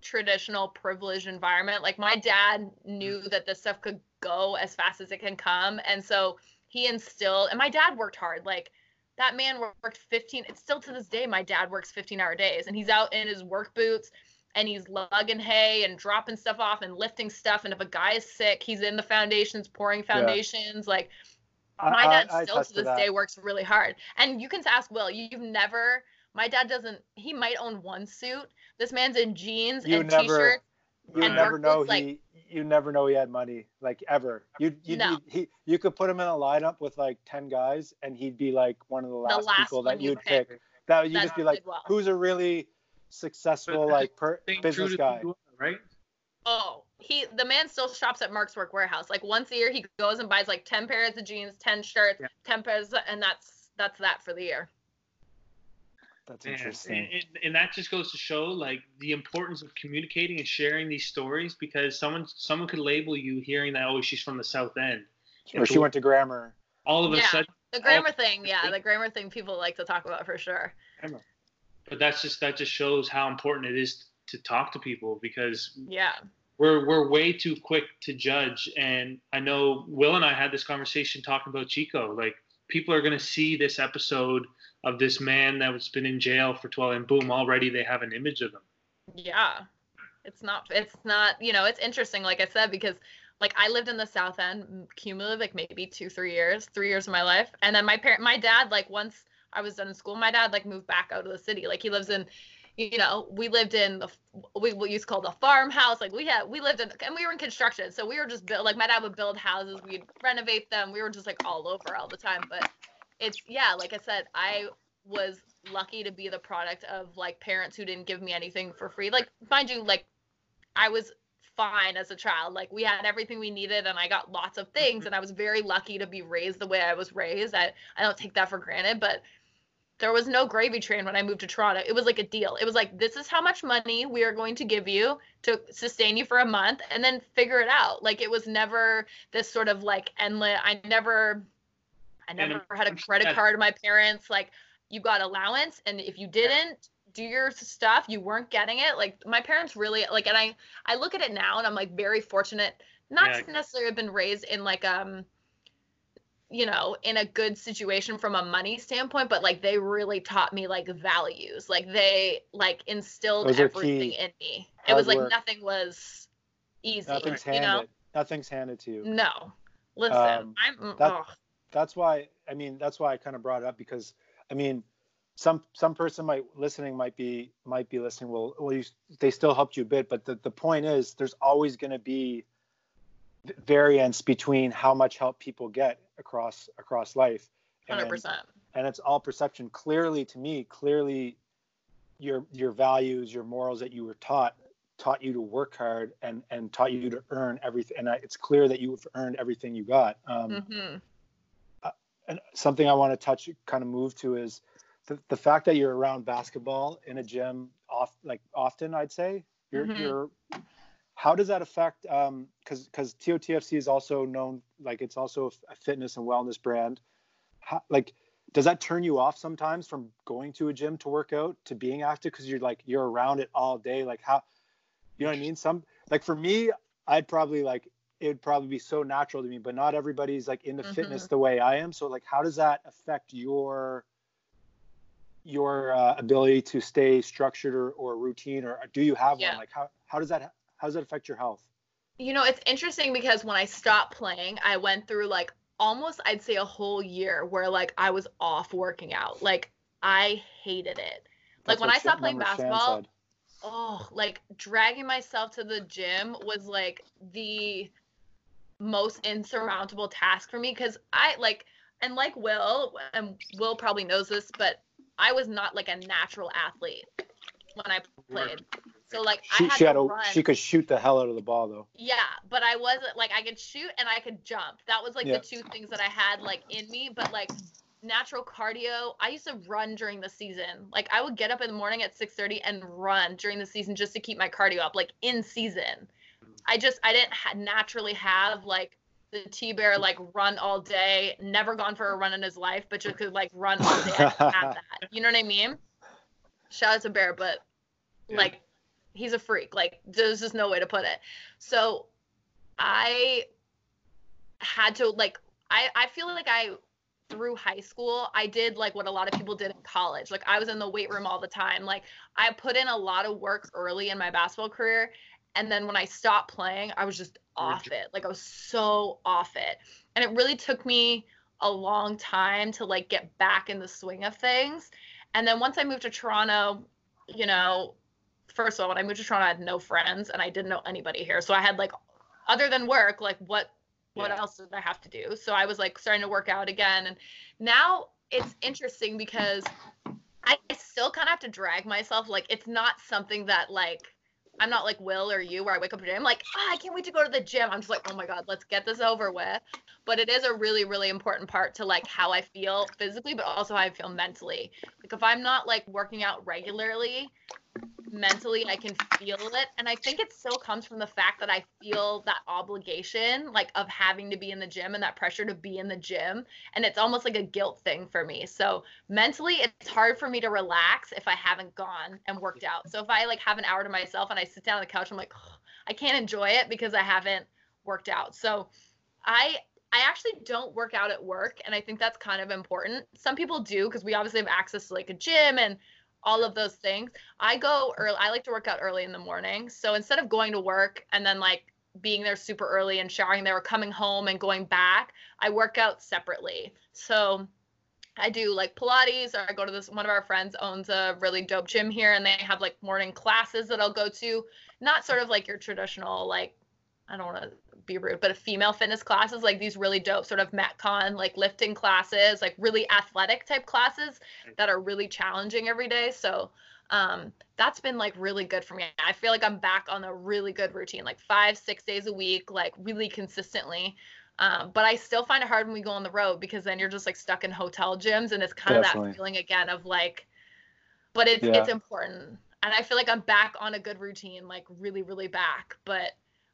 Speaker 3: traditional privileged environment. Like my dad knew mm. that this stuff could go as fast as it can come and so he instilled and my dad worked hard. Like that man worked 15 it's still to this day my dad works 15 hour days and he's out in his work boots and he's lugging hay and dropping stuff off and lifting stuff and if a guy is sick he's in the foundations pouring foundations like my dad
Speaker 1: I
Speaker 3: still
Speaker 1: attest
Speaker 3: to this day works really hard. And you can ask will you've never my dad doesn't he might own one suit. This man's in jeans
Speaker 1: You
Speaker 3: and
Speaker 1: never-
Speaker 3: t-shirts
Speaker 1: You
Speaker 3: and
Speaker 1: never know
Speaker 3: boots, like-
Speaker 1: he. You never know he had money, like ever. You you
Speaker 3: No.
Speaker 1: he you could put him in a lineup with like ten guys, and he'd be like one of the last,
Speaker 3: last
Speaker 1: people that
Speaker 3: you'd
Speaker 1: you'd
Speaker 3: pick.
Speaker 1: pick. That you'd
Speaker 3: That
Speaker 1: just be like,
Speaker 3: well.
Speaker 1: who's a really successful like per, business guy?
Speaker 2: who right?
Speaker 3: oh he the man still shops at Mark's Work Wearhouse like once a year he goes and buys like 10 pairs of jeans 10 shirts
Speaker 2: Yeah.
Speaker 3: 10 pairs and that's that's that for the year
Speaker 1: That's
Speaker 2: Man,
Speaker 1: interesting.
Speaker 2: And, and- and that just goes to show like the importance of communicating and sharing these stories because someone someone could label you hearing that oh she's from the south end
Speaker 1: or she went to grammar.
Speaker 2: all of a
Speaker 3: Yeah.
Speaker 2: sudden
Speaker 3: the grammar thing yeah the grammar thing people like to talk about for sure
Speaker 2: but that's just that just shows how important it is to talk to people because
Speaker 3: yeah
Speaker 2: we're we're way too quick to judge and i know will and i had this conversation talking about chico like people are going to see this episode of this man that was been in jail for 12 and boom already they have an image of him
Speaker 3: Yeah. It's not it's not, you know, it's interesting like I said because like I lived in the South End cumulative like maybe 2 3 years, 3 years of my life. And then my parent my dad like once I was done in school, my dad like moved back out of the city. Like he lives in you know, we lived in the we we used to call the farmhouse. Like we had we lived in and we were in construction. So we were just build like my dad would build houses, we'd renovate them. We were just like all over all the time, but it's yeah, like I said, I was lucky to be the product of like parents who didn't give me anything for free. Like mind you, like I was fine as a child. Like we had everything we needed and I got lots of things and I was very lucky to be raised the way I was raised. I I don't take that for granted, but there was no gravy train when I moved to Toronto. It was like a deal. It was like this is how much money we are going to give you to sustain you for a month and then figure it out. Like it was never this sort of like endless I never I
Speaker 2: And
Speaker 3: never had a
Speaker 2: I'm-
Speaker 3: credit
Speaker 2: that-
Speaker 3: card. My parents like you got allowance and if you didn't do your stuff you weren't getting it like my parents really like and i i look at it now and i'm like very fortunate not
Speaker 2: Yeah.
Speaker 3: to necessarily have been raised in like um you know in a good situation from a money standpoint but like they really taught me like values like they like instilled
Speaker 1: Those
Speaker 3: everything in me it was like
Speaker 1: work.
Speaker 3: nothing was easy
Speaker 1: Nothing's
Speaker 3: you
Speaker 1: handed.
Speaker 3: know
Speaker 1: Nothing's handed to you.
Speaker 3: no listen
Speaker 1: Um,
Speaker 3: i'm
Speaker 1: that-
Speaker 3: ugh.
Speaker 1: That's why i mean that's why i kind of brought it up because i mean some some person might listening might be might be listening well well you, they still helped you a bit but the, the point is there's always going to be variance between how much help people get across across life.
Speaker 3: Hundred percent.
Speaker 1: And it's all perception. Clearly, to me, clearly, your your values, your morals that you were taught taught you to work hard and and taught you to earn everything. And I, it's clear that you've earned everything you got. Um,
Speaker 3: Mm-hmm.
Speaker 1: And something I want to touch, kind of move to is the, the fact that you're around basketball in a gym off like often. I'd say you're
Speaker 3: Mhm.
Speaker 1: you're. How does that affect? Um, because because TOTFC is also known like it's also a fitness and wellness brand. How, like, does that turn you off sometimes from going to a gym to work out to being active because you're like you're around it all day? Like how, you know what I mean? Some like for me, I'd probably like it would probably be so natural to me, but not everybody's like into
Speaker 3: Mhm.
Speaker 1: fitness the way I am. So like, how does that affect your your uh, ability to stay structured or, or routine, or do you have
Speaker 3: Yeah.
Speaker 1: one? Like how how does that how does that affect your health?
Speaker 3: You know, it's interesting because when I stopped playing, I went through like almost I'd say a whole year where like I was off working out. Like I hated it. Like
Speaker 1: That's
Speaker 3: when I stopped playing basketball, oh, like dragging myself to the gym was like the most insurmountable task for me because I like and like Will and Will probably knows this, but I was not like a natural athlete when I played. So like
Speaker 1: She,
Speaker 3: I had
Speaker 1: she had
Speaker 3: to
Speaker 1: a
Speaker 3: run.
Speaker 1: she could shoot the hell out of the ball though.
Speaker 3: Yeah, but I wasn't like I could shoot and I could jump. That was like
Speaker 1: Yeah.
Speaker 3: the two things that I had like in me. But like natural cardio, I used to run during the season. Like I would get up in the morning at 6:30 and run during the season just to keep my cardio up, like in season. I just I didn't ha- naturally have like the T Bear like run all day, never gone for a run in his life, but just could like run all day. I that. You know what I mean? Shout out to Bear, but
Speaker 2: Yeah.
Speaker 3: like he's a freak. Like there's just no way to put it. So I had to like I I feel like I through high school I did like what a lot of people did in college. Like I was in the weight room all the time. Like I put in a lot of work early in my basketball career and then when I stopped playing, I was just off it. Like I was so off it. And it really took me a long time to like get back in the swing of things. And then once I moved to Toronto, you know, first of all, when I moved to Toronto, I had no friends and I didn't know anybody here. So I had like, other than work, like what what
Speaker 2: Yeah.
Speaker 3: else did I have to do? So I was like starting to work out again. And now it's interesting because I still kind of have to drag myself. Like it's not something that like I'm not like Will or you where I wake up today. I'm like, ah, I can't wait to go to the gym. I'm just like, oh my God, let's get this over with. But it is a really, really important part to like how I feel physically, but also how I feel mentally. Like if I'm not like working out regularly, mentally I can feel it. And I think it still comes from the fact that I feel that obligation, like of having to be in the gym and that pressure to be in the gym. And it's almost like a guilt thing for me. So mentally it's hard for me to relax if I haven't gone and worked out. So if I like have an hour to myself and I sit down on the couch, I'm like, I can't enjoy it because I haven't worked out. So I I actually don't work out at work and I think that's kind of important. Some people do because we obviously have access to like a gym and all of those things. I go early I like to work out early in the morning. So instead of going to work and then like being there super early and showering there or coming home and going back, I work out separately. So I do like Pilates, or I go to this. One of our friends owns a really dope gym here, and they have like morning classes that I'll go to. Not sort of like your traditional, like, I don't want to be rude, but a female fitness classes, like these really dope sort of Metcon, like lifting classes, like really athletic type classes that are really challenging every day. So, um, that's been like really good for me. I feel like I'm back on a really good routine, like five, six days a week, like really consistently. Um, but I still find it hard when we go on the road because then you're just like stuck in hotel gyms and it's kind of that feeling again of like, but it's
Speaker 1: Yeah.
Speaker 3: it's important. And I feel like I'm back on a good routine, like really, really back. But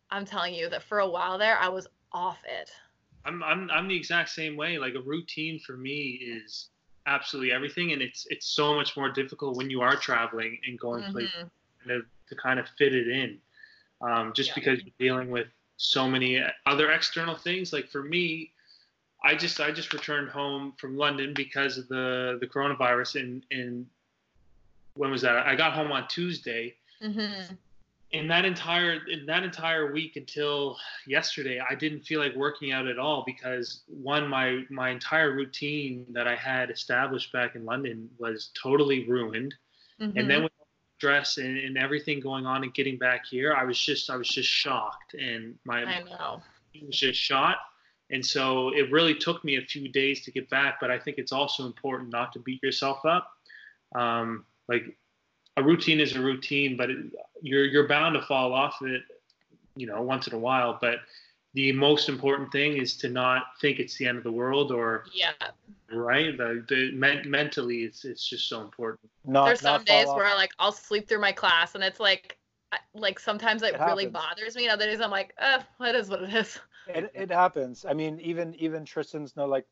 Speaker 3: I'm telling you that for a while there, I was off it.
Speaker 2: I'm I'm I'm the exact same way. Like a routine for me is absolutely everything, and it's it's so much more difficult when you are traveling and going places
Speaker 3: Mhm.
Speaker 2: to, to kind of fit it in, um, just
Speaker 3: Yeah.
Speaker 2: because you're dealing with so many other external things. Like for me, I just I just returned home from London because of the the coronavirus, and and when was that? I got home on Tuesday.
Speaker 3: Mhm.
Speaker 2: In that entire in that entire week until yesterday i didn't feel like working out at all because one my my entire routine that i had established back in london was totally ruined and
Speaker 3: Mhm.
Speaker 2: then with stress and, and everything going on and getting back here i was just i was just shocked and my
Speaker 3: I know.
Speaker 2: was just shot And so it really took me a few days to get back, but I think it's also important not to beat yourself up. Um, like a routine is a routine, but it, you're you're bound to fall off it, you know, once in a while. But the most important thing is to not think it's the end of the world or
Speaker 3: yeah
Speaker 2: right the, the men- mentally it's it's just so important
Speaker 1: Not,
Speaker 3: There's some
Speaker 1: not
Speaker 3: days
Speaker 1: fall off.
Speaker 3: where like I'll sleep through my class and it's like like sometimes it,
Speaker 1: It
Speaker 3: really
Speaker 1: happens.
Speaker 3: bothers me and other days I'm like, uh, what is what it is.
Speaker 1: it, it happens. I mean, even even Tristan's no like,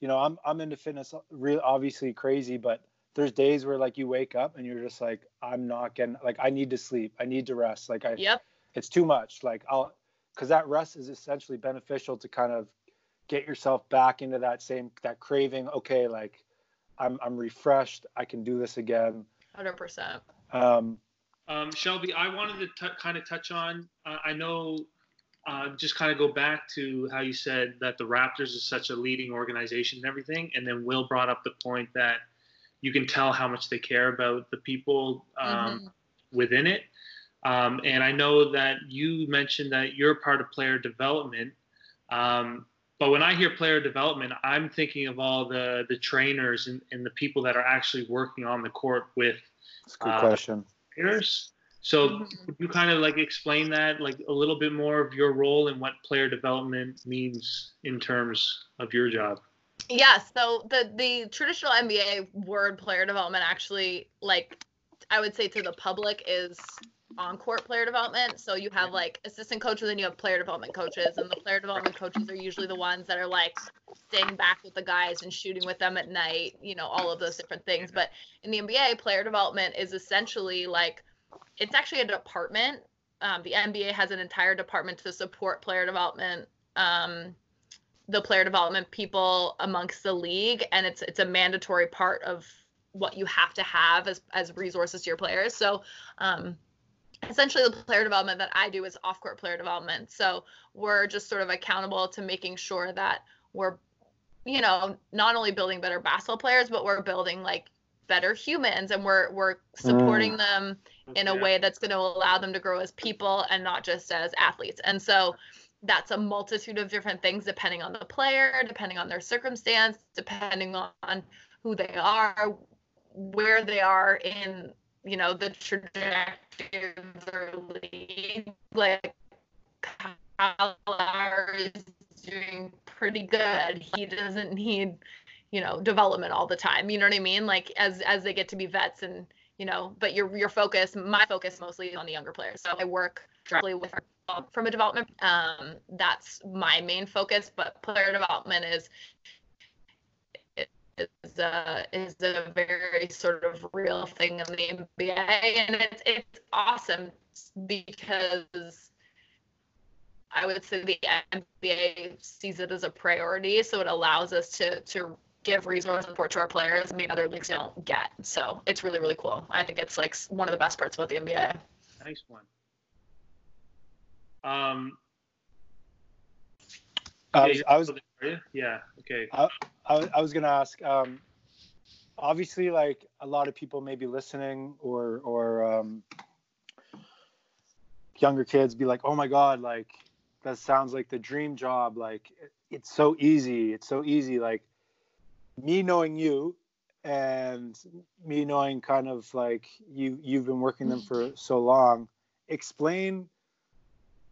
Speaker 1: you know, I'm I'm into fitness, real obviously crazy, but there's days where like you wake up and you're just like, I'm not getting like I need to sleep, I need to rest, like I,
Speaker 3: Yep.
Speaker 1: it's too much. Like I'll, because that rest is essentially beneficial to kind of get yourself back into that same that craving. Okay, like I'm I'm refreshed, I can do this again.
Speaker 3: Hundred percent.
Speaker 1: Um,
Speaker 2: um, shelby i wanted to t- kind of touch on uh, i know uh, just kind of go back to how you said that the raptors is such a leading organization and everything and then will brought up the point that you can tell how much they care about the people um,
Speaker 3: Mhm.
Speaker 2: within it. Um, and I know that you mentioned that you're part of player development. Um, but when I hear player development, I'm thinking of all the the trainers and, and the people that are actually working on the court with
Speaker 1: it's a good
Speaker 2: Uh,
Speaker 1: question.
Speaker 2: players. So
Speaker 3: Mhm.
Speaker 2: could you kind of like explain that, like a little bit more of your role and what player development means in terms of your job?
Speaker 3: Yeah, so the the traditional NBA word player development actually like I would say to the public is on court player development. So you have like assistant coaches and you have player development coaches and the player development coaches are usually the ones that are like staying back with the guys and shooting with them at night, you know, all of those different things. But in the NBA, player development is essentially like it's actually a department. Um, the NBA has an entire department to support player development. Um, the player development people amongst the league and it's it's a mandatory part of what you have to have as as resources to your players so um essentially the player development that i do is off court player development so we're just sort of accountable to making sure that we're you know not only building better basketball players but we're building like better humans and we're we're supporting them in a
Speaker 2: Yeah.
Speaker 3: way that's going to allow them to grow as people and not just as athletes. And so that's a multitude of different things depending on the player, depending on their circumstance, depending on who they are, where they are in, you know, the trajectory of their league. Like Kyler is doing pretty good. He doesn't need, you know, development all the time. You know what I mean? Like as as they get to be vets and you know, but your your focus, my focus mostly is on the younger players. So I work directly with from a development. Um, that's my main focus, but player development is is a is a very sort of real thing in the NBA, and it's it's awesome because I would say the NBA sees it as a priority, so it allows us to to give resource and support to our players. Mean, other leagues don't get. So it's really really cool. I think it's like one of the best parts about the NBA.
Speaker 2: Nice one. Um,
Speaker 1: I was,
Speaker 2: you're
Speaker 1: I was
Speaker 2: still there, are you? Yeah. Okay.
Speaker 1: I, was- I was gonna ask. Um, obviously, like a lot of people may be listening, or or um, younger kids be like, "Oh my God, like that sounds like the dream job. Like it- it's so easy. It's so easy." Like me knowing you, and me knowing kind of like you you've been working them for so long. Explain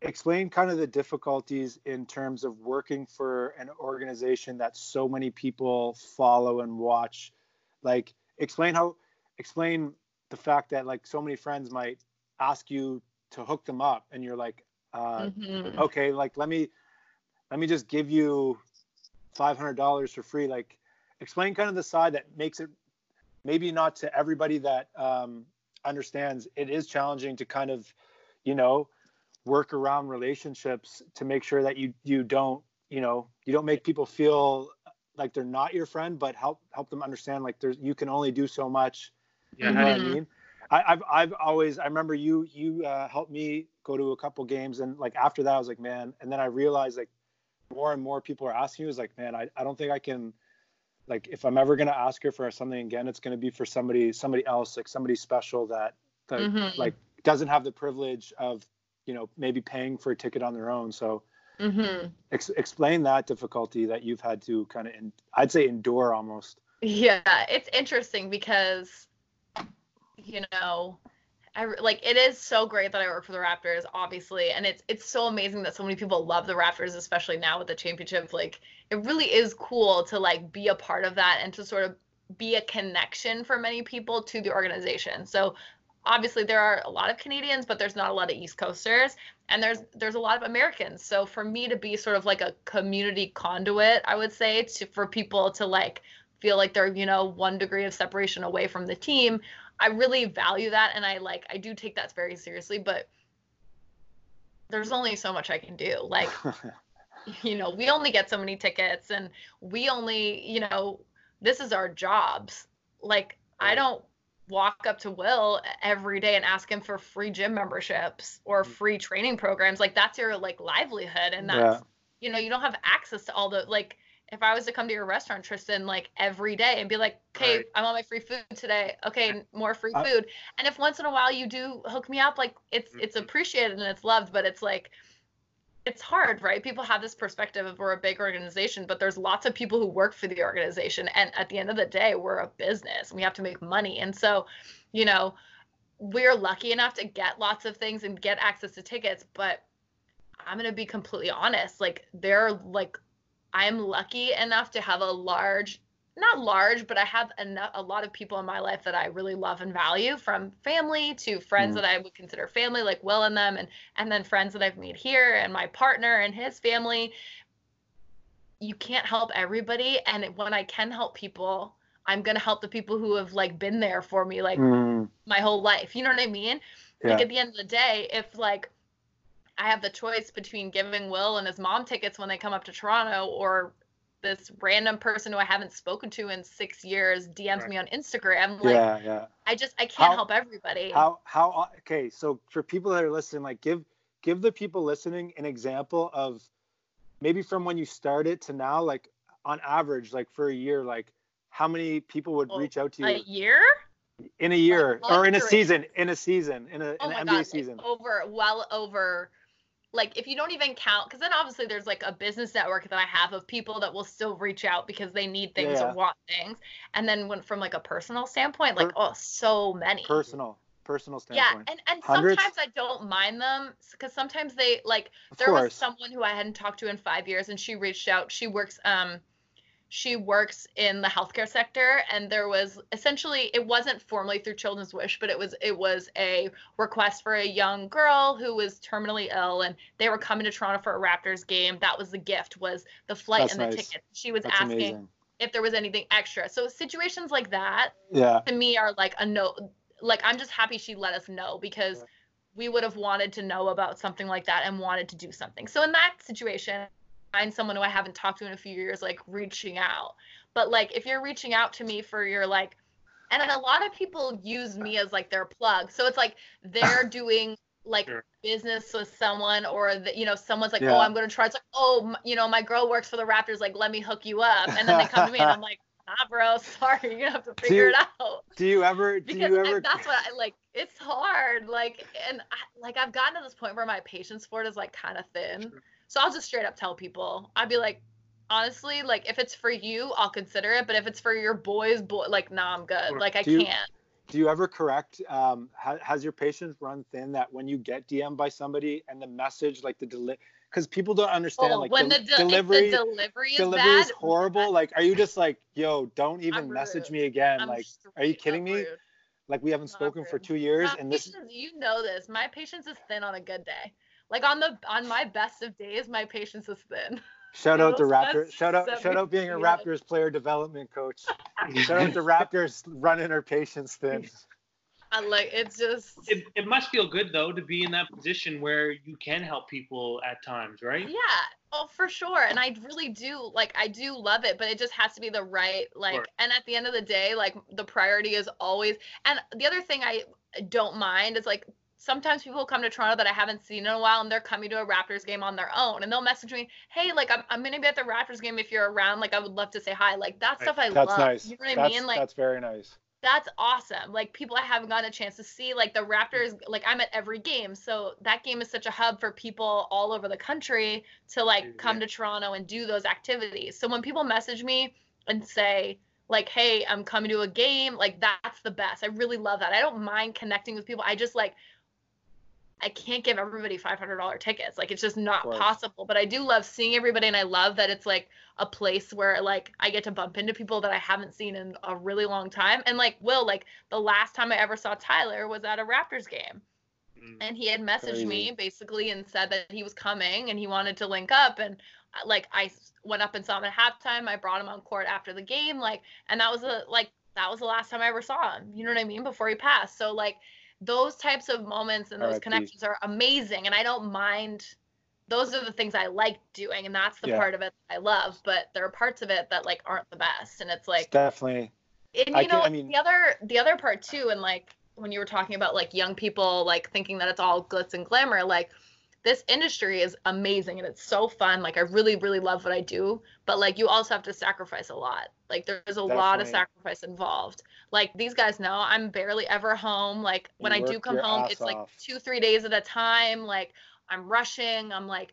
Speaker 1: explain kind of the difficulties in terms of working for an organization that so many people follow and watch. Like explain how explain the fact that like so many friends might ask you to hook them up and you're like uh,
Speaker 3: Mhm.
Speaker 1: okay like let me let me just give you $500 for free. Like explain kind of the side that makes it maybe not to everybody that um, understands. It is challenging to kind of you know work around relationships to make sure that you you don't you know you don't make people feel like they're not your friend but help help them understand like there's you can only do so much
Speaker 2: Yeah.
Speaker 1: you know
Speaker 2: how
Speaker 1: what I
Speaker 3: Mhm.
Speaker 1: mean? I, I've I've always I remember you you uh, helped me go to a couple games and like after that I was like man and then I realized like more and more people are asking you is like man I, I don't think I can like if I'm ever gonna ask her for something again it's gonna be for somebody somebody else like somebody special that that
Speaker 3: Mhm.
Speaker 1: like doesn't have the privilege of you know maybe paying for a ticket on their own so
Speaker 3: Mm-hmm.
Speaker 1: Ex- explain that difficulty that you've had to kind of, I'd say, endure almost.
Speaker 3: Yeah, it's interesting because, you know, I like it is so great that I work for the Raptors, obviously, and it's it's so amazing that so many people love the Raptors, especially now with the championship. Like, it really is cool to like be a part of that and to sort of be a connection for many people to the organization. So obviously there are a lot of Canadians, but there's not a lot of East Coasters, and there's there's a lot of Americans. So for me to be sort of like a community conduit, I would say, to for people to like feel like they're you know one degree of separation away from the team I really value that and I like I do take that very seriously, but there's only so much I can do. Like you know, we only get so many tickets and we only, you know, this is our jobs. Like I don't walk up to Will every day and ask him for free gym memberships or mm. free training programs. Like that's your like livelihood and that's yeah. you know, you don't have access to all the like if I was to come to your restaurant, Tristan, like every day and be like, okay, right. I'm on my free food today. Okay, more free food. and if once in a while you do hook me up, like it's mm-hmm. it's appreciated and it's loved, but it's like it's hard, right? People have this perspective of we're a big organization, but there's lots of people who work for the organization. And at the end of the day, we're a business we have to make money. And so, you know, we're lucky enough to get lots of things and get access to tickets, but I'm going to be completely honest. Like, there are like I'm lucky enough to have a large not large, but I have enough, a lot of people in my life that I really love and value, from family to friends mm. that I would consider family, like Will and them, and and then friends that I've made here, and my partner and his family. You can't help everybody, and when I can help people, I'm gonna help the people who have like been there for me, like mm. my whole life. You know what I mean? Yeah. Like at the end of the day, if like I have the choice between giving Will and his mom tickets when they come up to Toronto or this random person who I haven't spoken to in six years DMs right. me on Instagram. Like, yeah, yeah. I just I can't how, help everybody.
Speaker 1: How how okay? So for people that are listening, like give give the people listening an example of maybe from when you started to now, like on average, like for a year, like how many people would oh, reach out to you?
Speaker 3: A year?
Speaker 1: In a year like, or in a season, in a season, in a oh an NBA God, season.
Speaker 3: Over well over like if you don't even count because then obviously there's like a business network that i have of people that will still reach out because they need things yeah. or want things. And then when from like a personal standpoint like per- oh so many.
Speaker 1: Personal personal standpoint.
Speaker 3: yeah and, and sometimes i don't mind them because sometimes they like of there course. was someone who i hadn't talked to in five years and she reached out. She works um she works in the healthcare sector and there was essentially it wasn't formally through children's wish but it was it was a request for a young girl who was terminally ill and they were coming to toronto for a raptors game that was the gift was the flight That's and the nice. ticket she was That's asking amazing. if there was anything extra so situations like that
Speaker 1: yeah
Speaker 3: to me are like a no like i'm just happy she let us know because yeah. we would have wanted to know about something like that and wanted to do something so in that situation find someone who I haven't talked to in a few years, like reaching out. But like if you're reaching out to me for your like, and a lot of people use me as like their plug. So it's like they're doing like sure. business with someone or the, you know someone's like oh, yeah. oh i'm going to try it's like oh you know my girl works for the raptors like let me hook you up and then they come to me and i'm like nah bro sorry you're gonna have to figure
Speaker 1: you,
Speaker 3: it out
Speaker 1: do you ever do
Speaker 3: because
Speaker 1: you ever
Speaker 3: I, that's what i like it's hard like and I, like i've gotten to this point where my patience for it is like kind of thin sure. So I'll just straight up tell people. I'd be like, honestly, like if it's for you, I'll consider it. But if it's for your boys, boy, like nah, I'm good. Like I do you, can't.
Speaker 1: Do you ever correct? Um, ha, has your patience run thin that when you get DM by somebody and the message, like the deli, because people don't understand, oh, like
Speaker 3: when the, de- delivery, the delivery is delivery bad, is
Speaker 1: horrible. Like, are you just like, yo, don't even message me again? I'm like, are you kidding me? Rude. Like we haven't spoken for two years, My and this.
Speaker 3: Patience, you know this. My patience is thin on a good day. Like on the on my best of days, my patience is thin.
Speaker 1: Shout out to Raptors. Shout out shout out being a Raptors player development coach. shout out to Raptors running our patience thin.
Speaker 3: I like it's just
Speaker 2: it, it must feel good though to be in that position where you can help people at times, right?
Speaker 3: Yeah. Oh, for sure. And I really do like I do love it, but it just has to be the right like sure. and at the end of the day, like the priority is always and the other thing I don't mind is like sometimes people come to Toronto that I haven't seen in a while and they're coming to a Raptors game on their own and they'll message me, hey, like I'm, I'm gonna be at the Raptors game if you're around. Like I would love to say hi. Like that stuff I
Speaker 1: that's
Speaker 3: love.
Speaker 1: Nice.
Speaker 3: You know what
Speaker 1: that's,
Speaker 3: I mean? Like
Speaker 1: that's very nice.
Speaker 3: that's awesome. Like people I haven't gotten a chance to see. Like the Raptors, like I'm at every game. So that game is such a hub for people all over the country to like come to Toronto and do those activities. So when people message me and say, like, hey, I'm coming to a game, like that's the best. I really love that. I don't mind connecting with people. I just like I can't give everybody $500 tickets. Like it's just not possible. But I do love seeing everybody, and I love that it's like a place where like I get to bump into people that I haven't seen in a really long time. And like Will, like the last time I ever saw Tyler was at a Raptors game, mm. and he had messaged Crazy. me basically and said that he was coming and he wanted to link up. And uh, like I went up and saw him at halftime. I brought him on court after the game, like, and that was a like that was the last time I ever saw him. You know what I mean? Before he passed. So like those types of moments and those connections are amazing and i don't mind those are the things i like doing and that's the yeah. part of it i love but there are parts of it that like aren't the best and it's like it's
Speaker 1: definitely
Speaker 3: and you I know can, I mean, the other the other part too and like when you were talking about like young people like thinking that it's all glitz and glamour like this industry is amazing and it's so fun. Like I really, really love what I do, but like you also have to sacrifice a lot. Like there's a Definitely. lot of sacrifice involved. Like these guys know I'm barely ever home. Like when I do come home, it's off. like two, three days at a time. Like I'm rushing. I'm like,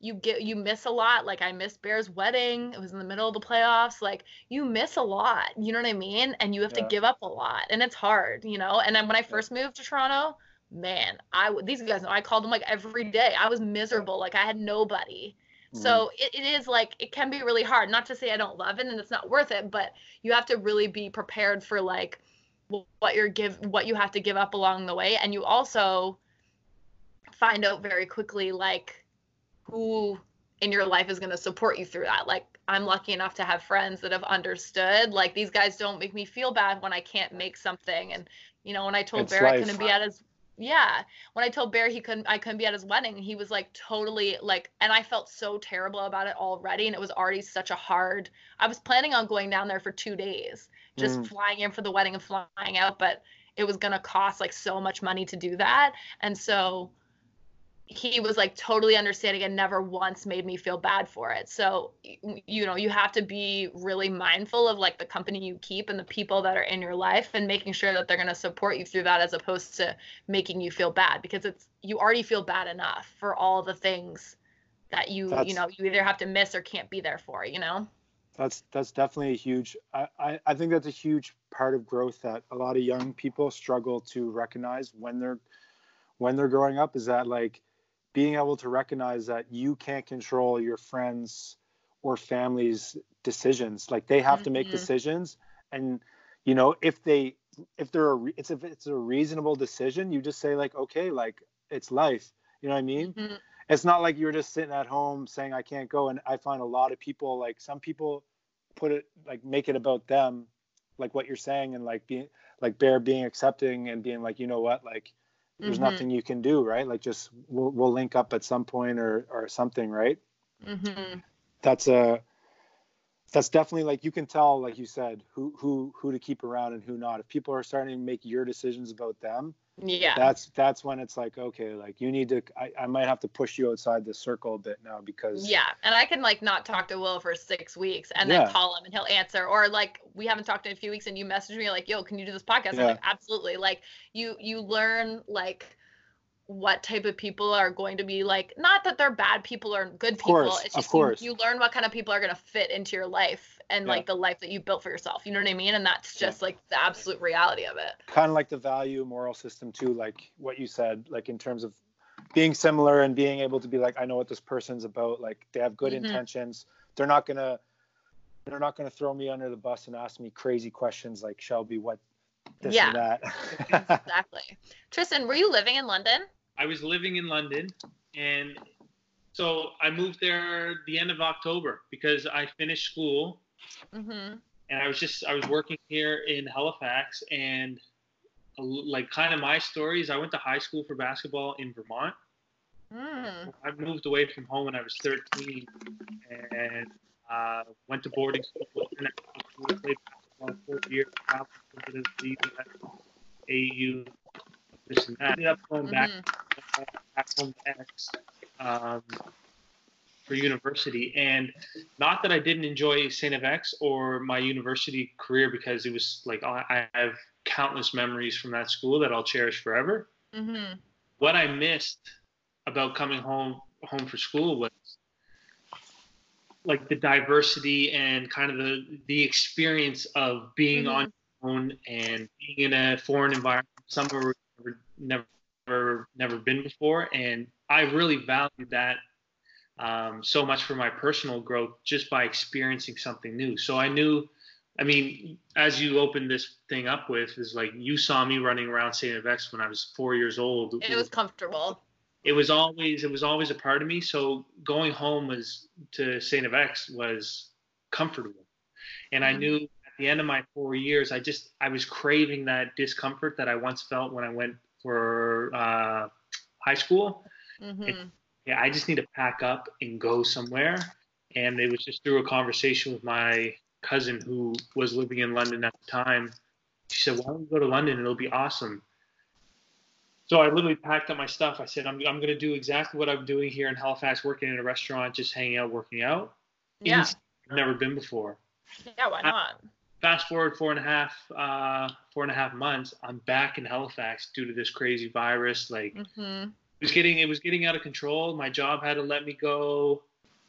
Speaker 3: you get you miss a lot. Like I missed Bear's wedding. It was in the middle of the playoffs. Like you miss a lot. You know what I mean? And you have yeah. to give up a lot. And it's hard, you know? And then when I first moved to Toronto, man, I these guys know I called them like every day. I was miserable, like I had nobody. Mm-hmm. So it, it is like it can be really hard. Not to say I don't love it and it's not worth it, but you have to really be prepared for like what you're give what you have to give up along the way, and you also find out very quickly like who in your life is going to support you through that. Like I'm lucky enough to have friends that have understood. Like these guys don't make me feel bad when I can't make something. And you know, when I told Barrett I couldn't be at his yeah when i told bear he couldn't i couldn't be at his wedding he was like totally like and i felt so terrible about it already and it was already such a hard i was planning on going down there for two days just mm. flying in for the wedding and flying out but it was going to cost like so much money to do that and so he was like totally understanding and never once made me feel bad for it. So, you know, you have to be really mindful of like the company you keep and the people that are in your life and making sure that they're going to support you through that as opposed to making you feel bad because it's you already feel bad enough for all the things that you, that's, you know, you either have to miss or can't be there for, you know?
Speaker 1: That's that's definitely a huge I, I, I think that's a huge part of growth that a lot of young people struggle to recognize when they're when they're growing up is that like being able to recognize that you can't control your friends or family's decisions like they have mm-hmm. to make mm-hmm. decisions and you know if they if they're a it's if it's a reasonable decision you just say like okay like it's life you know what i mean mm-hmm. it's not like you're just sitting at home saying i can't go and i find a lot of people like some people put it like make it about them like what you're saying and like being like bear being accepting and being like you know what like there's mm-hmm. nothing you can do right like just we'll, we'll link up at some point or or something right mm-hmm. that's a that's definitely like you can tell like you said who who who to keep around and who not if people are starting to make your decisions about them
Speaker 3: yeah.
Speaker 1: That's that's when it's like okay like you need to I, I might have to push you outside the circle a bit now because
Speaker 3: yeah and i can like not talk to will for six weeks and then call him and he'll answer or like we haven't talked in a few weeks and you message me like yo can you do this podcast? Yeah. i'm like absolutely. Like you you learn like what type of people are going to be like not that they're bad people or good people of
Speaker 1: course,
Speaker 3: it's just
Speaker 1: of course.
Speaker 3: You, you, learn what kind of people are going to fit into your life and yeah. like the life that you built for yourself you know what i mean and that's just yeah. like the absolute reality of it
Speaker 1: kind of like the value moral system too like what you said like in terms of being similar and being able to be like i know what this person's about like they have good mm-hmm. intentions they're not going to they're not going to throw me under the bus and ask me crazy questions like shelby what this yeah. and that
Speaker 3: exactly tristan were you living in london
Speaker 2: I was living in London, and so I moved there the end of October because I finished school, mm-hmm. and I was just I was working here in Halifax, and like kind of my stories. I went to high school for basketball in Vermont. Mm. I moved away from home when I was 13, and uh, went to boarding school. And I played basketball for four years. AU, this and that. Ended up going back. Mm-hmm back home to X. Um, for university. And not that I didn't enjoy St. FX or my university career because it was like I have countless memories from that school that I'll cherish forever.
Speaker 3: Mm-hmm.
Speaker 2: What I missed about coming home home for school was like the diversity and kind of the the experience of being mm-hmm. on your own and being in a foreign environment somewhere we've never never never been before and i really valued that um, so much for my personal growth just by experiencing something new so i knew i mean as you opened this thing up with is like you saw me running around st FX when i was four years old And
Speaker 3: it was comfortable
Speaker 2: it was always it was always a part of me. So going home was to Saint FX was comfortable, and I mm-hmm. knew at the end of my four years, I just I was craving that discomfort that I once felt when I went for uh, high school.
Speaker 3: Mm-hmm.
Speaker 2: Yeah, I just need to pack up and go somewhere. And it was just through a conversation with my cousin who was living in London at the time. She said, "Why don't you go to London? It'll be awesome." So I literally packed up my stuff. I said, I'm, I'm going to do exactly what I'm doing here in Halifax, working in a restaurant, just hanging out, working out.
Speaker 3: Yeah.
Speaker 2: I've never been before.
Speaker 3: Yeah, why not?
Speaker 2: Fast forward four and a half, uh, four and a half months, I'm back in Halifax due to this crazy virus. Like,
Speaker 3: mm-hmm.
Speaker 2: It was getting, it was getting out of control. My job had to let me go,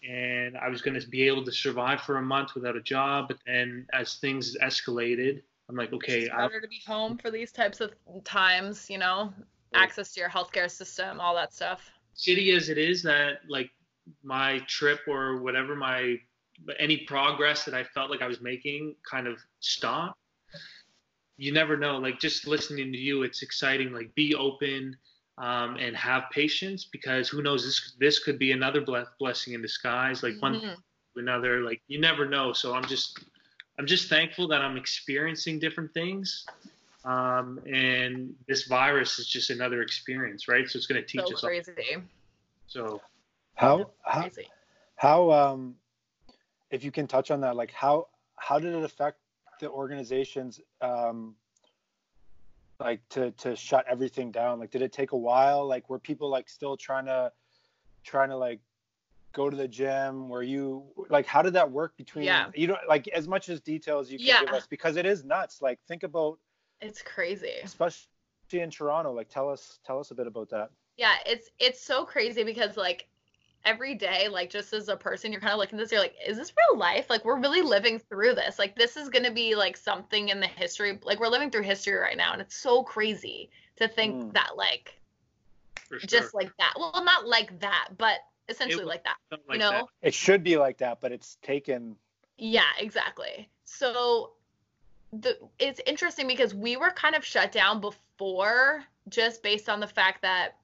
Speaker 2: and I was going to be able to survive for a month without a job. But then, as things escalated, I'm like, okay,
Speaker 3: it's better I, to be home for these types of times, you know access to your healthcare system, all that stuff.
Speaker 2: Shitty as it is that like my trip or whatever my any progress that I felt like I was making kind of stopped. You never know. Like just listening to you, it's exciting. Like be open um, and have patience because who knows this this could be another blessing in disguise. Like one mm-hmm. another. Like you never know. So I'm just I'm just thankful that I'm experiencing different things um, and this virus is just another experience, right? So it's going to teach
Speaker 3: so
Speaker 2: us.
Speaker 3: Crazy.
Speaker 2: All. So
Speaker 1: how how crazy. how um, if you can touch on that, like how how did it affect the organizations um, like to to shut everything down? Like, did it take a while? Like, were people like still trying to trying to like go to the gym? Were you like, how did that work between
Speaker 3: yeah.
Speaker 1: you know like as much as detail as you can yeah. give us because it is nuts. Like, think about
Speaker 3: it's crazy.
Speaker 1: Especially in Toronto. Like tell us tell us a bit about that.
Speaker 3: Yeah, it's it's so crazy because like every day, like just as a person, you're kind of looking at this, you're like, is this real life? Like we're really living through this. Like this is gonna be like something in the history. Like we're living through history right now, and it's so crazy to think mm. that like sure. just like that. Well, not like that, but essentially like that. Like you know, that.
Speaker 1: it should be like that, but it's taken.
Speaker 3: Yeah, exactly. So the it's interesting because we were kind of shut down before just based on the fact that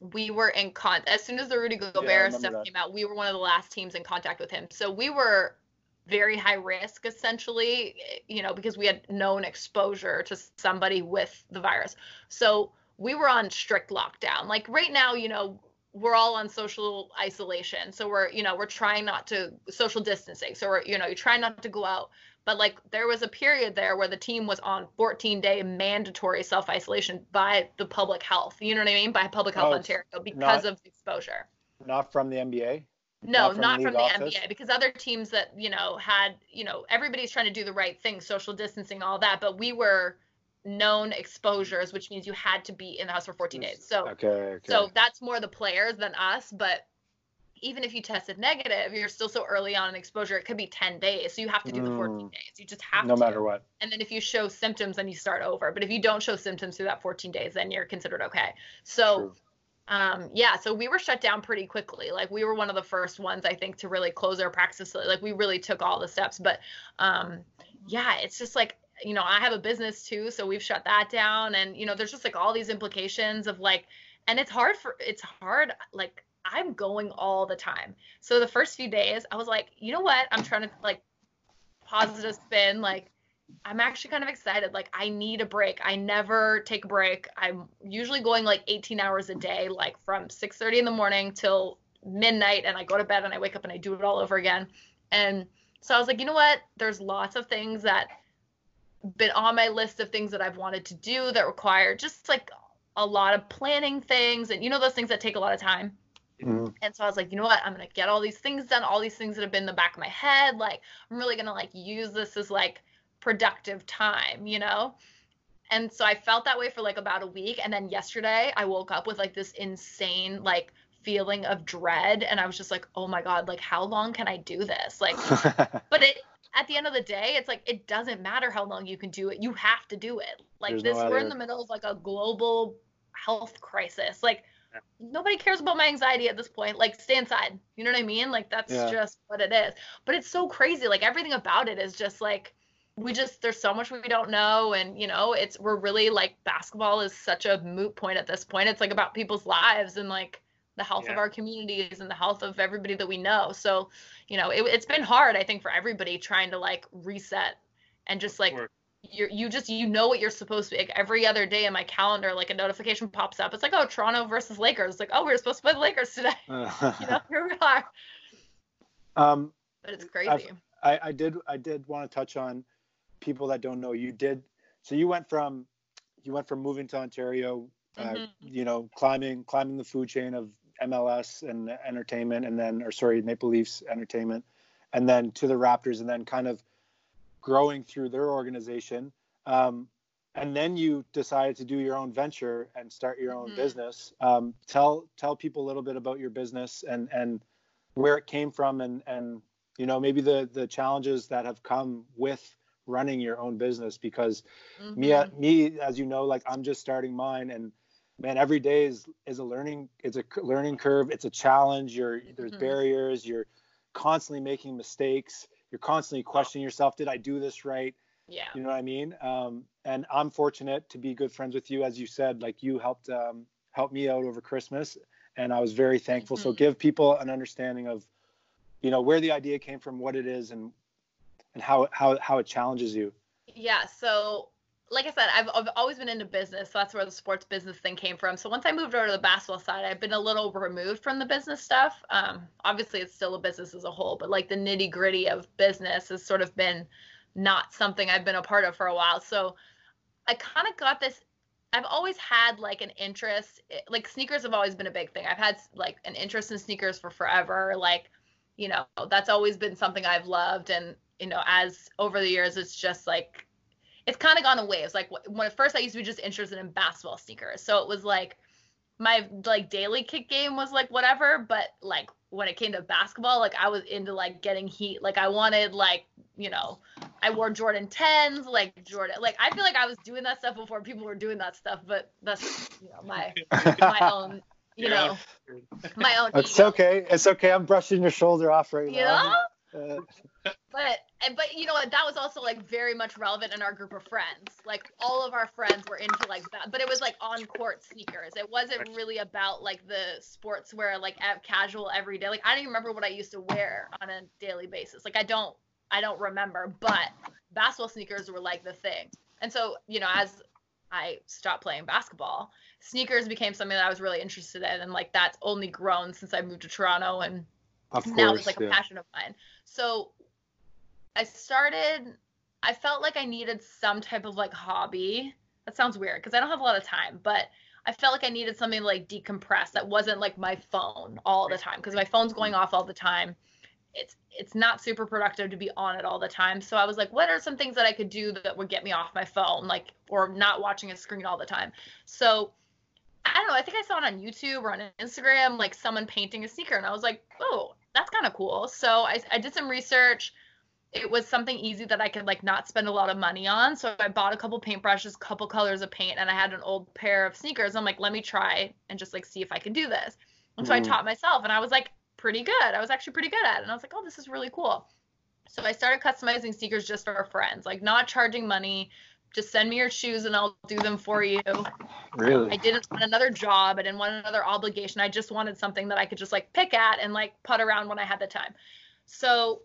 Speaker 3: we were in con as soon as the Rudy Gobert yeah, stuff that. came out, we were one of the last teams in contact with him. So we were very high risk essentially, you know, because we had known exposure to somebody with the virus. So we were on strict lockdown. Like right now, you know, we're all on social isolation. So we're, you know, we're trying not to social distancing. So we're, you know, you try not to go out. But like there was a period there where the team was on 14 day mandatory self isolation by the public health. You know what I mean? By Public Health oh, Ontario because not, of exposure.
Speaker 1: Not from the NBA.
Speaker 3: No, not from, not the, from the NBA because other teams that you know had you know everybody's trying to do the right thing, social distancing, all that, but we were known exposures, which means you had to be in the house for 14 days. So
Speaker 1: okay, okay.
Speaker 3: so that's more the players than us, but even if you tested negative, you're still so early on in exposure. It could be 10 days. So you have to do mm. the 14 days. You just have
Speaker 1: no
Speaker 3: to.
Speaker 1: No matter what.
Speaker 3: And then if you show symptoms, then you start over. But if you don't show symptoms through that 14 days, then you're considered okay. So, um, yeah, so we were shut down pretty quickly. Like we were one of the first ones, I think, to really close our practice. Like we really took all the steps. But um, yeah, it's just like, you know, I have a business too. So we've shut that down. And, you know, there's just like all these implications of like, and it's hard for, it's hard, like, I'm going all the time. So the first few days, I was like, you know what? I'm trying to like positive spin. Like, I'm actually kind of excited. Like, I need a break. I never take a break. I'm usually going like 18 hours a day, like from 6:30 in the morning till midnight, and I go to bed and I wake up and I do it all over again. And so I was like, you know what? There's lots of things that been on my list of things that I've wanted to do that require just like a lot of planning things and you know those things that take a lot of time Mm-hmm. And so I was like, you know what? I'm gonna get all these things done, all these things that have been in the back of my head. Like I'm really gonna like use this as like productive time, you know? And so I felt that way for like about a week. And then yesterday I woke up with like this insane like feeling of dread. And I was just like, oh my God, like how long can I do this? Like, but it, at the end of the day, it's like it doesn't matter how long you can do it. You have to do it. Like There's this, no we're in the middle of like a global health crisis. Like. Nobody cares about my anxiety at this point. Like stay inside. You know what I mean? Like that's yeah. just what it is. But it's so crazy. Like everything about it is just like we just there's so much we don't know and you know it's we're really like basketball is such a moot point at this point it's like about people's lives and like the health yeah. of our communities and the health of everybody that we know so you know it, it's been hard i think for everybody trying to like reset and just like you you just you know what you're supposed to be like every other day in my calendar like a notification pops up. It's like oh toronto versus lakers. It's like oh we are supposed to play the lakers today. You know here we are.
Speaker 1: Um
Speaker 3: but it's crazy.
Speaker 1: I, I did i did want to touch on people that don't know, you did. So you went from you went from moving to Ontario, uh, mm-hmm. you know, climbing climbing the food chain of MLS and entertainment, and then or sorry, Maple Leafs entertainment, and then to the Raptors, and then kind of growing through their organization. Um, and then you decided to do your own venture and start your own mm-hmm. business. Um, tell tell people a little bit about your business and and where it came from, and and you know maybe the the challenges that have come with running your own business because mm-hmm. me me as you know like I'm just starting mine and man every day is is a learning it's a learning curve it's a challenge you're there's mm-hmm. barriers you're constantly making mistakes you're constantly questioning yourself did I do this right?
Speaker 3: Yeah.
Speaker 1: You know what I mean? Um, and I'm fortunate to be good friends with you. As you said like you helped um, help me out over Christmas and I was very thankful. Mm-hmm. so give people an understanding of you know where the idea came from what it is and and how how how it challenges you.
Speaker 3: Yeah, so like I said, I've, I've always been into business. So that's where the sports business thing came from. So once I moved over to the basketball side, I've been a little removed from the business stuff. Um, obviously, it's still a business as a whole, but like the nitty gritty of business has sort of been not something I've been a part of for a while. So I kind of got this. I've always had like an interest. Like sneakers have always been a big thing. I've had like an interest in sneakers for forever. Like, you know, that's always been something I've loved. And you know, as over the years, it's just like it's kind of gone away. It's Like when at first I used to be just interested in basketball sneakers, so it was like my like daily kick game was like whatever, but like when it came to basketball, like I was into like getting heat. Like I wanted like you know, I wore Jordan 10s, like Jordan. Like I feel like I was doing that stuff before people were doing that stuff, but that's you know my my own you know my own.
Speaker 1: It's ego. okay. It's okay. I'm brushing your shoulder off right
Speaker 3: you
Speaker 1: now.
Speaker 3: Know? Uh, but but you know what that was also like very much relevant in our group of friends. Like all of our friends were into like that but it was like on court sneakers. It wasn't really about like the sportswear like casual every day. Like i don't even remember what i used to wear on a daily basis. Like i don't i don't remember but basketball sneakers were like the thing. And so you know as i stopped playing basketball sneakers became something that i was really interested in and like that's only grown since i moved to toronto and of course, now it's like yeah. a passion of mine. So I started I felt like I needed some type of like hobby. That sounds weird because I don't have a lot of time, but I felt like I needed something to like decompress that wasn't like my phone all the time because my phone's going off all the time. It's it's not super productive to be on it all the time. So I was like, what are some things that I could do that would get me off my phone, like or not watching a screen all the time? So I don't know. I think I saw it on YouTube or on Instagram, like someone painting a sneaker, and I was like, oh, that's kind of cool. So I, I did some research it was something easy that I could like not spend a lot of money on. So I bought a couple paintbrushes, couple colors of paint, and I had an old pair of sneakers. I'm like, let me try and just like see if I can do this. And so mm. I taught myself, and I was like pretty good. I was actually pretty good at it, and I was like, oh, this is really cool. So I started customizing sneakers just for friends, like not charging money. Just send me your shoes and I'll do them for you.
Speaker 1: Really?
Speaker 3: I didn't want another job. I didn't want another obligation. I just wanted something that I could just like pick at and like put around when I had the time. So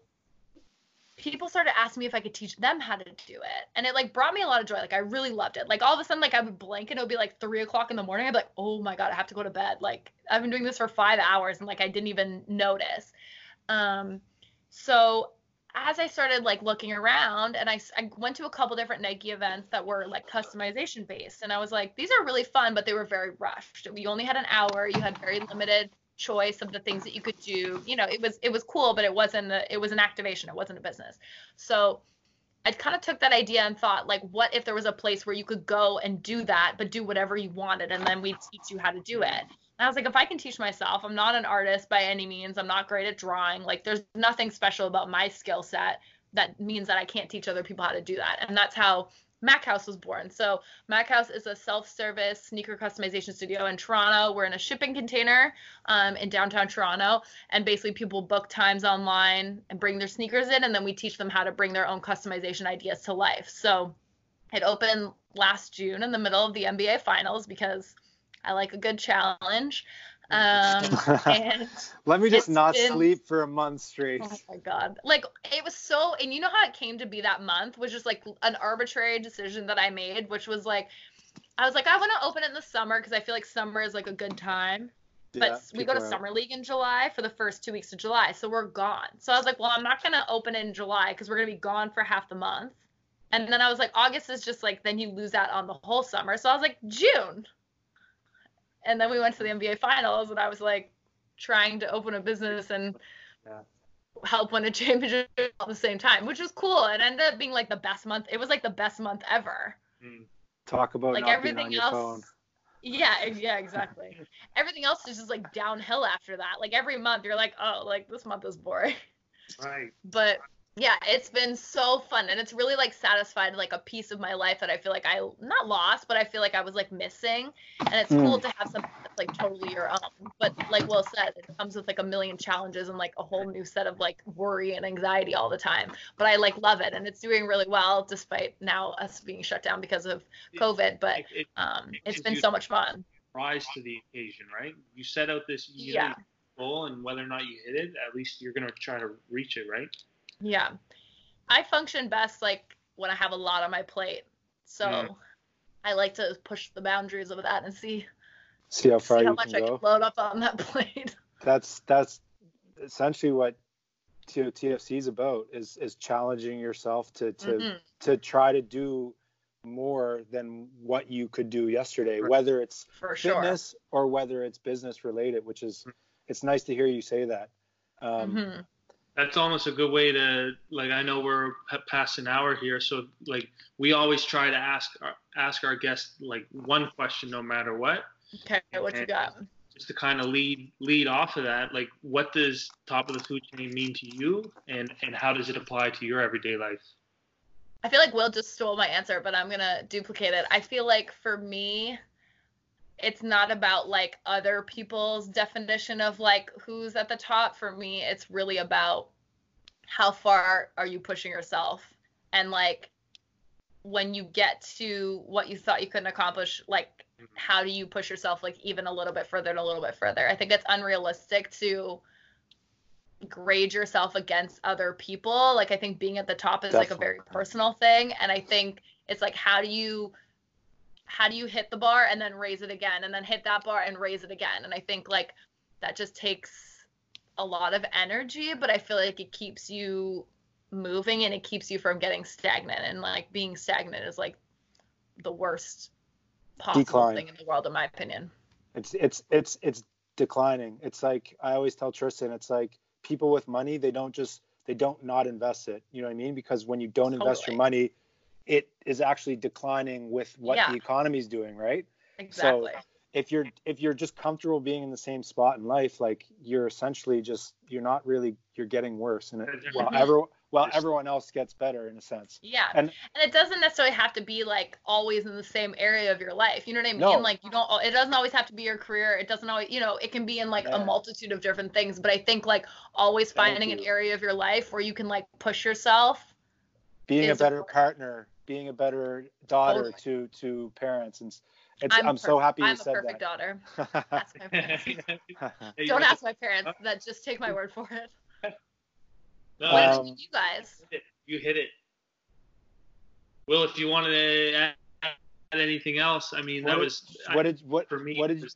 Speaker 3: people started asking me if I could teach them how to do it. And it like brought me a lot of joy. Like I really loved it. Like all of a sudden, like I would blink and it would be like three o'clock in the morning. I'd be like, oh my God, I have to go to bed. Like I've been doing this for five hours and like I didn't even notice. Um, so as I started like looking around and I, I went to a couple different Nike events that were like customization based and I was like, these are really fun, but they were very rushed. You only had an hour, you had very limited choice of the things that you could do. You know, it was it was cool, but it wasn't a, it was an activation. It wasn't a business. So I kind of took that idea and thought, like, what if there was a place where you could go and do that, but do whatever you wanted, and then we'd teach you how to do it. And I was like, if I can teach myself, I'm not an artist by any means. I'm not great at drawing. Like, there's nothing special about my skill set that means that I can't teach other people how to do that. And that's how Makehouse was born. So Makehouse is a self-service sneaker customization studio in Toronto. We're in a shipping container um, in downtown Toronto, and basically people book times online and bring their sneakers in, and then we teach them how to bring their own customization ideas to life. So it opened last June in the middle of the NBA Finals because I like a good challenge. Um, and
Speaker 1: Let me just not
Speaker 3: been-
Speaker 1: sleep for a month straight.
Speaker 3: Oh my god. Like it was so and you know how it came to be that month was just like an arbitrary decision that I made, which was like I was like, I want to open it in the summer because I feel like summer is like a good time. But
Speaker 1: Yeah,
Speaker 3: we go to summer league in July for the first two weeks of July, so we're gone. So I was like, well, I'm not gonna open it in July because we're gonna be gone for half the month. And then I was like, August is just like then you lose out on the whole summer. So I was like, June. And then we went to the NBA finals, and I was like trying to open a business and
Speaker 1: Yeah.
Speaker 3: help win a championship at the same time, which was cool. It ended up being like the best month. It was like the best month ever.
Speaker 2: Mm.
Speaker 1: Talk about
Speaker 3: like
Speaker 1: not being on
Speaker 3: everything
Speaker 1: your
Speaker 3: else.
Speaker 1: phone.
Speaker 3: Yeah, yeah, exactly. everything else is just like downhill after that. Like every month, you're like, oh, like this month is boring.
Speaker 2: Right.
Speaker 3: But yeah, it's been so fun, and it's really like satisfied like a piece of my life that I feel like I not lost, but I feel like I was like missing. And it's
Speaker 1: Mm.
Speaker 3: cool to have something that's like totally your own. But like Will said, it comes with like a million challenges and like a whole new set of like worry and anxiety all the time. But I like love it, and it's doing really well despite now us being shut down because of COVID. But
Speaker 2: It, it
Speaker 3: um,
Speaker 2: it
Speaker 3: it's
Speaker 2: gives
Speaker 3: been so much fun.
Speaker 2: rise to the occasion, right? You set out this you
Speaker 3: Yeah.
Speaker 2: goal, and whether or not you hit it, at least you're gonna try to reach it, right?
Speaker 3: Yeah. I function best like when I have a lot on my plate. So
Speaker 2: Mm.
Speaker 3: I like to push the boundaries of that and see
Speaker 1: See how far
Speaker 3: see how
Speaker 1: you
Speaker 3: much
Speaker 1: can
Speaker 3: I
Speaker 1: go.
Speaker 3: can load up on that plate.
Speaker 1: That's that's essentially what T- TFC is about is is challenging yourself to to
Speaker 3: Mhm.
Speaker 1: to try to do more than what you could do yesterday,
Speaker 2: Right.
Speaker 1: whether it's
Speaker 3: For sure.
Speaker 1: fitness or whether it's business related, which is it's nice to hear you say that. Um,
Speaker 3: Mhm.
Speaker 2: That's almost a good way to like. I know we're past an hour here, so like we always try to ask our, ask our guests like one question, no matter what,
Speaker 3: Okay, what you got?
Speaker 2: just to kind of lead lead off of that. Like, what does top of the food chain mean to you, and and how does it apply to your everyday life?
Speaker 3: I feel like Will just stole my answer, but I'm gonna duplicate it. I feel like for me, it's not about like other people's definition of like who's at the top. For me, it's really about how far are you pushing yourself and like when you get to what you thought you couldn't accomplish, like mm-hmm. how do you push yourself like even a little bit further and a little bit further? I think it's unrealistic to grade yourself against other people. Like I think being at the top is like a very personal thing and I think it's like how do you how do you hit the bar and then raise it again and then hit that bar and raise it again? And I think like that just takes a lot of energy, but I feel like it keeps you moving and it keeps you from getting stagnant and like being stagnant is like the worst possible
Speaker 1: Decline.
Speaker 3: thing in the world in my opinion.
Speaker 1: it's it's it's it's declining. It's like I always tell Tristan, it's like people with money, they don't just they don't not invest it. You know what I mean? Because when you don't invest your money, it is actually declining with what
Speaker 3: Yeah.
Speaker 1: the is doing, right?
Speaker 3: Exactly.
Speaker 1: So If you're if you're just comfortable being in the same spot in life, like you're essentially just you're not really you're getting worse, and it, while everyone while everyone else gets better in a sense.
Speaker 3: Yeah.
Speaker 1: And-
Speaker 3: And, it doesn't necessarily have to be like always in the same area of your life. You know what I mean?
Speaker 1: No.
Speaker 3: Like you don't it doesn't always have to be your career. It doesn't always, you know, it can be in like
Speaker 1: Yeah.
Speaker 3: a multitude of different things, but I think like always finding an area of your life where you can like push yourself.
Speaker 1: Being a better
Speaker 3: important.
Speaker 1: partner, being a better daughter
Speaker 3: Totally.
Speaker 1: to to parents, and it's, I'm,
Speaker 3: I'm
Speaker 1: so happy you
Speaker 3: I'm a
Speaker 1: said
Speaker 3: perfect daughter. Ask my parents. Don't ask my parents. That just take my word for it.
Speaker 2: No,
Speaker 3: What
Speaker 1: Um,
Speaker 3: about you guys?
Speaker 2: You hit it. Will, if you wanted to add add anything else, I mean, that
Speaker 1: did-
Speaker 2: was
Speaker 1: what did what
Speaker 2: for me.
Speaker 1: what did
Speaker 2: was-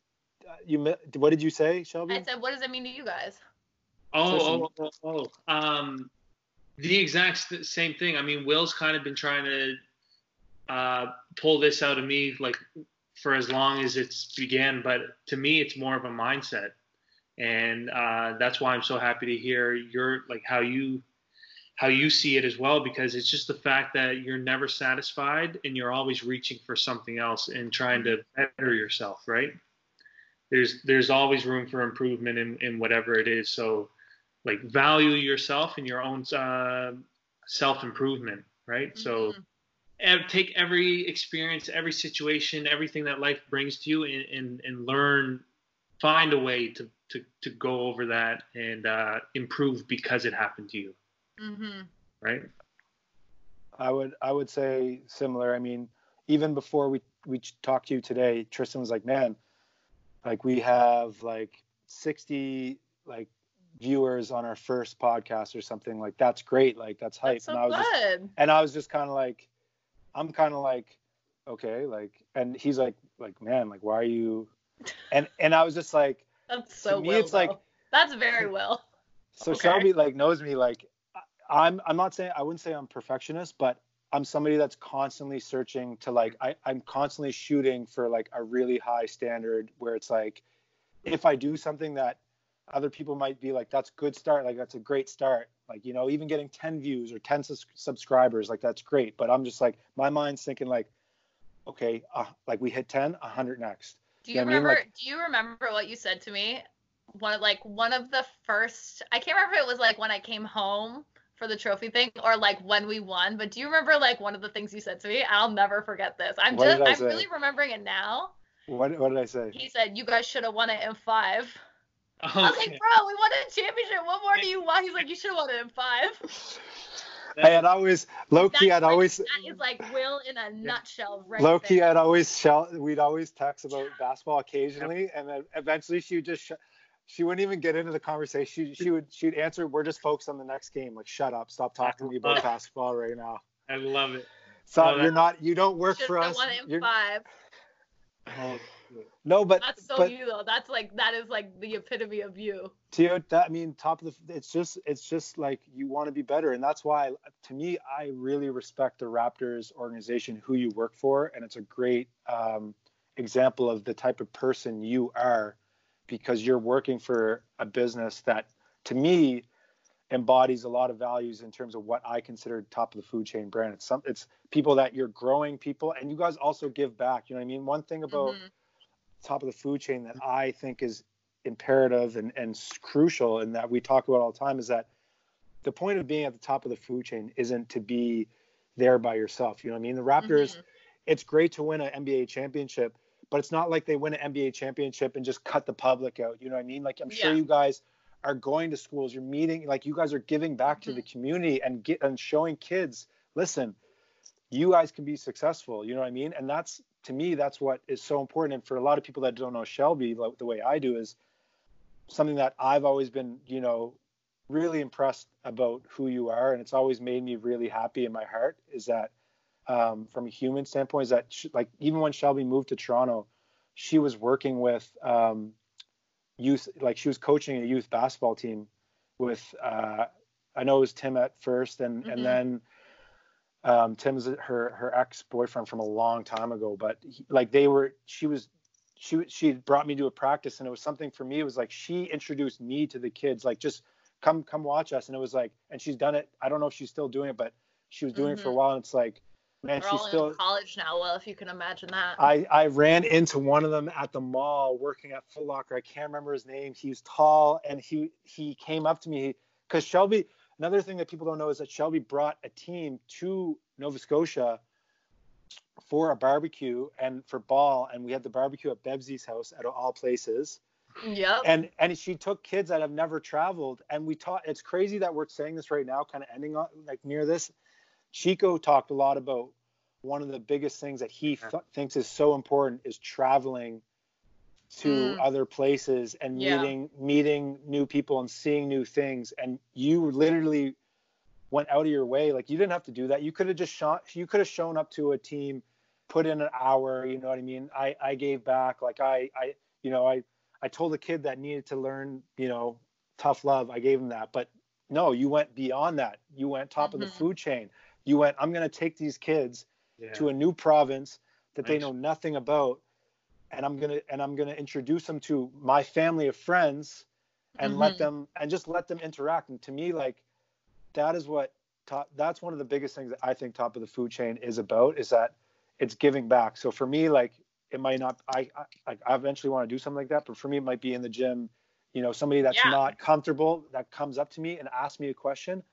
Speaker 1: you what did you say, Shelby?
Speaker 3: I said, what does it mean to you guys?
Speaker 2: Oh, oh, oh, oh. Um, the exact same thing. I mean, Will's kind of been trying to uh, pull this out of me like for as long as it's began, but to me, it's more of a mindset. and uh, that's why I'm so happy to hear your like how you how you see it as well because it's just the fact that you're never satisfied and you're always reaching for something else and trying to better yourself right there's there's always room for improvement in, in whatever it is so like value yourself and your own uh, self improvement right mm-hmm. so take every experience every situation everything that life brings to you and, and, and learn find a way to, to, to go over that and uh, improve because it happened to you Mm-hmm. Right.
Speaker 1: I would I would say similar. I mean, even before we we talked to you today, Tristan was like, "Man, like we have like 60 like viewers on our first podcast or something. Like that's great. Like that's hype."
Speaker 3: That's so
Speaker 1: and I was
Speaker 3: good.
Speaker 1: Just, and I was just kind of like, I'm kind of like, okay, like, and he's like, like, man, like, why are you? And and I was just like,
Speaker 3: that's so. to me, it's though. like that's very well.
Speaker 1: So okay. Shelby like knows me like I'm I'm not saying I wouldn't say I'm perfectionist, but I'm somebody that's constantly searching to like I, I'm constantly shooting for like a really high standard where it's like if I do something that other people might be like that's good start like that's a great start like you know even getting 10 views or 10 sus- subscribers like that's great but i'm just like my mind's thinking like okay uh, like we hit 10 100 next
Speaker 3: do you, you remember I mean? like, do you remember what you said to me one like one of the first i can't remember if it was like when i came home for the trophy thing or like when we won. But do you remember like one of the things you said to me? I'll never forget this. I'm what just I'm say? really remembering it now.
Speaker 1: What what did I say?
Speaker 3: He said you guys should have won it in five. Okay. I was like, bro, we won a championship. What more do you want? He's like, you should have won it in five.
Speaker 1: I had always low key. I'd
Speaker 3: like,
Speaker 1: always
Speaker 3: that is like Will in a nutshell, right?
Speaker 1: Low key,
Speaker 3: there.
Speaker 1: I'd always shell. We'd always text about basketball occasionally, and then eventually she would just sh- she wouldn't even get into the conversation. She, she would she'd answer, "We're just focused on the next game." Like, shut up, stop talking to me about basketball right now.
Speaker 2: I love it.
Speaker 1: So oh, you're not you don't work for us.
Speaker 3: One in five.
Speaker 1: Oh, no, but
Speaker 3: that's so
Speaker 1: but,
Speaker 3: you though. That's like that is like the epitome of you.
Speaker 1: To that I mean, top of the. It's just it's just like you want to be better, and that's why to me I really respect the Raptors organization, who you work for, and it's a great um, example of the type of person you are because you're working for a business that to me embodies a lot of values in terms of what I consider top of the food chain brand. It's some it's people that you're growing people and you guys also give back. You know what I mean? One thing about mm-hmm. Top of the food chain that I think is imperative and, and crucial and that we talk about all the time is that the point of being at the top of the food chain isn't to be there by yourself. You know what I mean? The Raptors, mm-hmm. it's great to win an NBA championship, but it's not like they win an NBA championship and just cut the public out. You know what I mean? Like I'm sure yeah. you guys are going to schools, you're meeting, like you guys are giving back mm-hmm. to the community and get and showing kids, listen, you guys can be successful. You know what I mean? And that's to me, that's what is so important. And for a lot of people that don't know Shelby like, the way I do is something that I've always been, you know, really impressed about who you are, and it's always made me really happy in my heart. Is that um, from a human standpoint is that she, like even when Shelby moved to Toronto, she was working with um, youth, like she was coaching a youth basketball team with uh, I know it was Tim at first, and mm-hmm. and then um, Tim's her her ex boyfriend from a long time ago, but he, like they were she was she she brought me to a practice and it was something for me it was like she introduced me to the kids like just come come watch us and it was like and she's done it i don't know if she's still doing it but she was doing mm-hmm. it for a mm-hmm. while and it's like
Speaker 3: Man, They're she's still in college now. Well, if you can imagine that.
Speaker 1: I I ran into one of them at the mall working at Foot Locker. I can't remember his name. He was tall, and he he came up to me because Shelby. Another thing that people don't know is that Shelby brought a team to Nova Scotia for a barbecue and for ball, and we had the barbecue at Bebsy's house at all places.
Speaker 3: Yeah.
Speaker 1: And and she took kids that have never traveled, and we taught. It's crazy that we're saying this right now, kind of ending on like near this Chico talked a lot about one of the biggest things that he th- thinks is so important is traveling to mm. other places and yeah. meeting meeting new people and seeing new things and you literally went out of your way like you didn't have to do that you could have just shot you could have shown up to a team put in an hour you know what i mean i i gave back like i i you know i i told a kid that needed to learn you know tough love i gave him that but no you went beyond that you went top mm-hmm. of the mm-hmm. food chain you went, I'm going to take these kids yeah. to a new province that nice. they know nothing about, and I'm gonna and I'm gonna introduce them to my family of friends and let
Speaker 3: Mhm.
Speaker 1: them and just let them interact. And to me, like that is what top that's one of the biggest things that I think top of the food chain is about is that it's giving back. So for me, like it might not I, I like I eventually want to do something like that, but for me it might be in the gym, you know, somebody that's
Speaker 3: Yeah.
Speaker 1: not comfortable that comes up to me and asks me a question.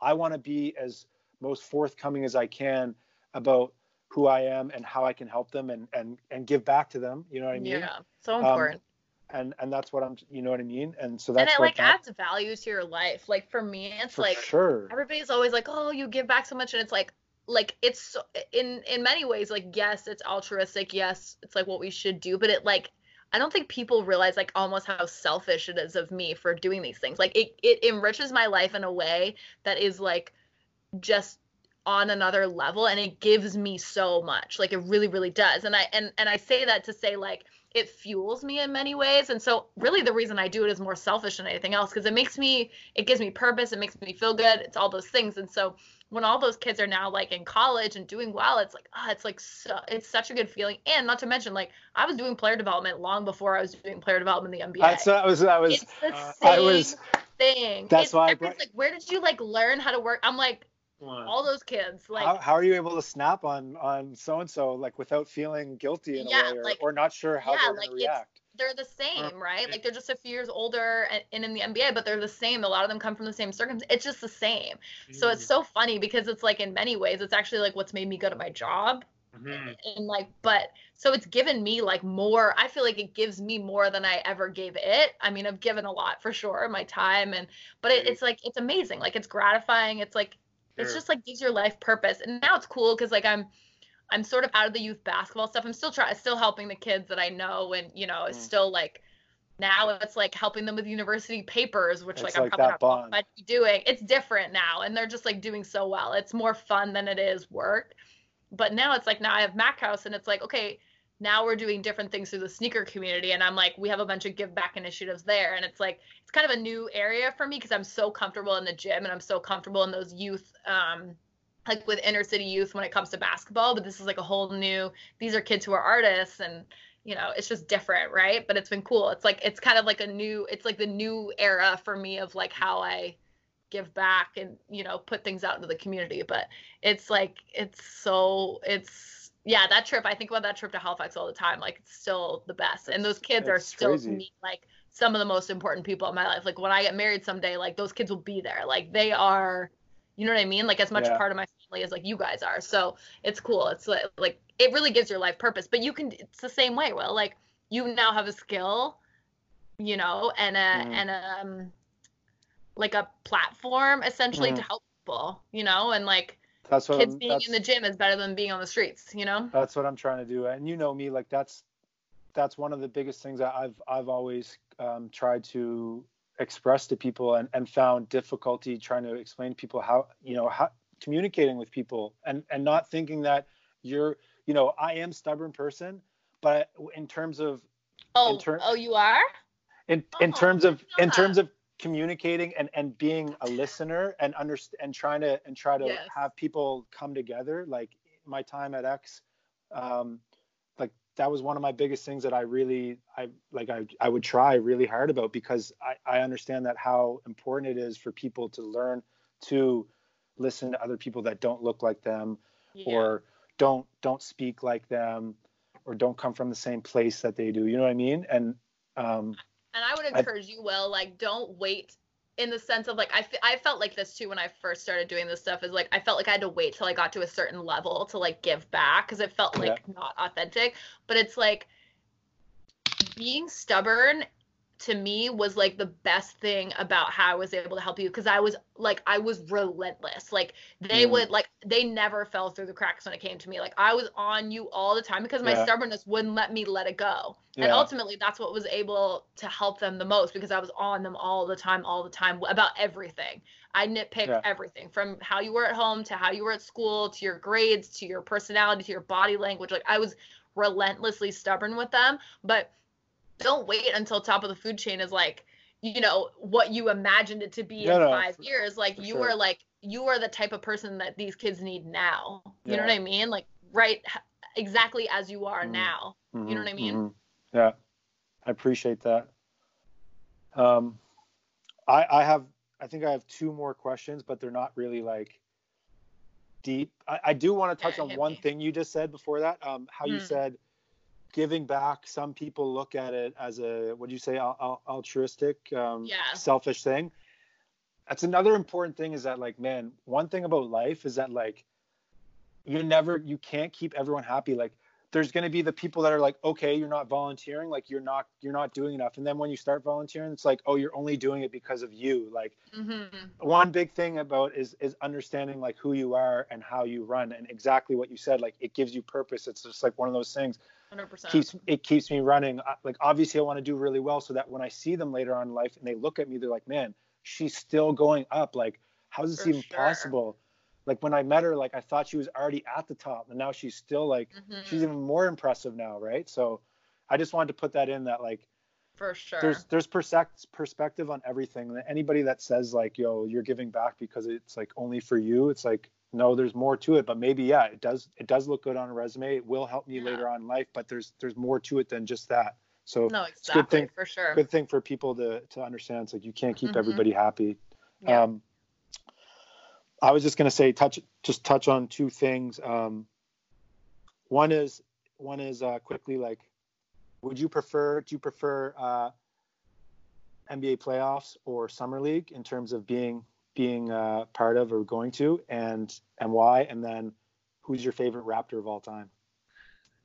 Speaker 1: I want to be as most forthcoming as I can about who I am and how I can help them and and and give back to them. You know what I mean?
Speaker 3: Yeah, so
Speaker 1: Um,
Speaker 3: important.
Speaker 1: And and that's what I'm. You know what I mean? And so that's
Speaker 3: and
Speaker 1: it
Speaker 3: like
Speaker 1: that,
Speaker 3: adds value to your life. Like for me, it's
Speaker 1: for
Speaker 3: like
Speaker 1: sure.
Speaker 3: everybody's always like, "Oh, you give back so much," and it's like, like it's so, in in many ways, like yes, it's altruistic. Yes, it's like what we should do, but it like I don't think people realize like almost how selfish it is of me for doing these things. Like it it enriches my life in a way that is like just on another level and it gives me so much. Like it really really does. And i and and i say that to say like it fuels me in many ways. And so really the reason i do it is more selfish than anything else because it makes me it gives me purpose it makes me feel good it's all those things. And so when all those kids are now like in college and doing well it's like ah it's like so, it's such a good feeling. And not to mention like i was doing player development long before i was doing player development in the nba
Speaker 1: That's that was that was
Speaker 3: it's the
Speaker 2: uh,
Speaker 3: same
Speaker 1: I was
Speaker 3: thing.
Speaker 1: That's
Speaker 3: it's,
Speaker 1: why I brought-
Speaker 3: like where did you like learn how to work? I'm like. All those kids like
Speaker 1: how, how are you able to snap on on so and so like without feeling guilty in
Speaker 3: Yeah,
Speaker 1: a way or,
Speaker 3: like-
Speaker 1: or not sure how
Speaker 3: yeah,
Speaker 1: they're
Speaker 3: like,
Speaker 1: gonna
Speaker 3: it's-
Speaker 1: react?
Speaker 3: they're the same, right? Like they're just a few years older and, and in the NBA, but they're the same. A lot of them come from the same circumstances. It's just the same. So it's so funny because it's like in many ways, it's actually like what's made me good at my job.
Speaker 2: Mhm.
Speaker 3: And like, but so it's given me like more. I feel like it gives me more than I ever gave it. I mean, I've given a lot for sure, my time and, but it, it's like it's amazing. Like it's gratifying. It's like it's just like gives your life purpose. And now it's cool because like I'm I'm sort of out of the youth basketball stuff. I'm still trying still helping the kids that I know and you know, it's
Speaker 1: Mm.
Speaker 3: still like now it's like helping them with university papers, which
Speaker 1: It's
Speaker 3: like I'm
Speaker 1: like
Speaker 3: probably not
Speaker 1: bond.
Speaker 3: doing. It's different now and they're just like doing so well. It's more fun than it is work. But now it's like now I have Makehouse and it's like, okay, now we're doing different things through the sneaker community and i'm like we have a bunch of give back initiatives there. And it's like it's kind of a new area for me because i'm so comfortable in the gym and i'm so comfortable in those youth um like with inner city youth when it comes to basketball but this is like a whole new these are kids who are artists and you know it's just different right? But it's been cool. It's like it's kind of like a new it's like the new era for me of like how i give back and you know put things out into the community. But it's like it's so it's yeah that trip i think about that trip to halifax all the time like it's still the best. And those kids are still
Speaker 1: crazy.
Speaker 3: to me like some of the most important people in my life. Like when i get married someday like those kids will be there. Like they are you know what i mean? Like as much
Speaker 1: Yeah.
Speaker 3: part of my family as like you guys are. So it's cool. It's like, like it really gives your life purpose. But you can it's the same way well like you now have a skill you know and a
Speaker 1: Mhm.
Speaker 3: and um like a platform essentially to
Speaker 1: Mhm.
Speaker 3: help people you know? And like
Speaker 1: That's what
Speaker 3: kids
Speaker 1: I'm,
Speaker 3: being in the gym is better than being on the streets you know?
Speaker 1: That's what I'm trying to do. And you know me, like that's that's one of the biggest things that I've I've always um, tried to express to people and, and found difficulty trying to explain to people how you know how communicating with people and and not thinking that you're you know I am stubborn person, but in terms of
Speaker 3: oh
Speaker 1: ter-
Speaker 3: oh you are?
Speaker 1: in in
Speaker 3: Oh,
Speaker 1: terms of in terms of communicating and and being a listener and understand and trying to and try to
Speaker 3: Yes.
Speaker 1: have people come together like my time at x um like that was one of my biggest things that i really i like i, I would try really hard about because i i understand that how important it is for people to learn to listen to other people that don't look like them
Speaker 3: Yeah.
Speaker 1: or don't don't speak like them or don't come from the same place that they do you know what i mean and um
Speaker 3: and i would
Speaker 1: I-
Speaker 3: encourage you will like don't wait in the sense of like I, I felt like this too when i first started doing this stuff is like i felt like i had to wait till i got to a certain level to like give back because it felt like not authentic. But it's like being stubborn to me was like the best thing about how I was able to help you because I was like I was relentless. Like they
Speaker 1: Mm.
Speaker 3: would like they never fell through the cracks when it came to me. Like I was on you all the time because my
Speaker 1: Yeah.
Speaker 3: stubbornness wouldn't let me let it go. And ultimately that's what was able to help them the most because I was on them all the time all the time about everything. I nitpicked
Speaker 1: Yeah.
Speaker 3: everything from how you were at home to how you were at school to your grades to your personality to your body language. Like I was relentlessly stubborn with them, but don't wait until top of the food chain is like you know what you imagined it to be
Speaker 1: Yeah,
Speaker 3: in
Speaker 1: no,
Speaker 3: five
Speaker 1: for-
Speaker 3: years like you
Speaker 1: sure.
Speaker 3: are like you are the type of person that these kids need now you know what i mean like right exactly as you are
Speaker 1: Mhm.
Speaker 3: now you know what I mean?
Speaker 1: mhm. Yeah, I appreciate that. Um, I, I have I think I have two more questions, but they're not really like deep. I, I do want to touch
Speaker 3: Yeah,
Speaker 1: on one
Speaker 3: me.
Speaker 1: thing you just said before that. Um, how you
Speaker 3: Hmm.
Speaker 1: said giving back. Some people look at it as a what do you say, al- al- altruistic, um,
Speaker 3: Yeah.
Speaker 1: selfish thing. That's another important thing. Is that like, man, one thing about life is that like, you never, you can't keep everyone happy. Like, there's going to be the people that are like, okay, you're not volunteering, like you're not, you're not doing enough. And then when you start volunteering, it's like, oh, you're only doing it because of you. Like,
Speaker 3: hmm
Speaker 1: one big thing about is is understanding like who you are and how you run and exactly what you said like it gives you purpose it's just like one of those things
Speaker 3: 100%.
Speaker 1: keeps it keeps me running like obviously i want to do really well so that when i see them later on in life and they look at me they're like man she's still going up like how is this
Speaker 3: For
Speaker 1: even
Speaker 3: sure.
Speaker 1: possible like when i met her like i thought she was already at the top and now she's still like
Speaker 3: Mhm.
Speaker 1: she's even more impressive now right so i just wanted to put that in that like
Speaker 3: For sure.
Speaker 1: there's there's perspective on everything. Anybody that says like, "Yo, you're giving back because it's like only for you," it's like, no, there's more to it. But maybe yeah, it does it does look good on a resume. It will help me
Speaker 3: Yeah.
Speaker 1: later on in life. But there's there's more to it than just that. So
Speaker 3: no,
Speaker 1: a good thing-
Speaker 3: For sure.
Speaker 1: good thing for people to to understand. It's like you can't keep
Speaker 3: Mhm.
Speaker 1: everybody happy.
Speaker 3: Yeah.
Speaker 1: Um, I was just gonna say touch just touch on two things. Um, one is one is uh, quickly like, would you prefer do you prefer uh, NBA playoffs or summer league in terms of being being uh, part of or going to, and and why? And then who's your favorite Raptor of all time?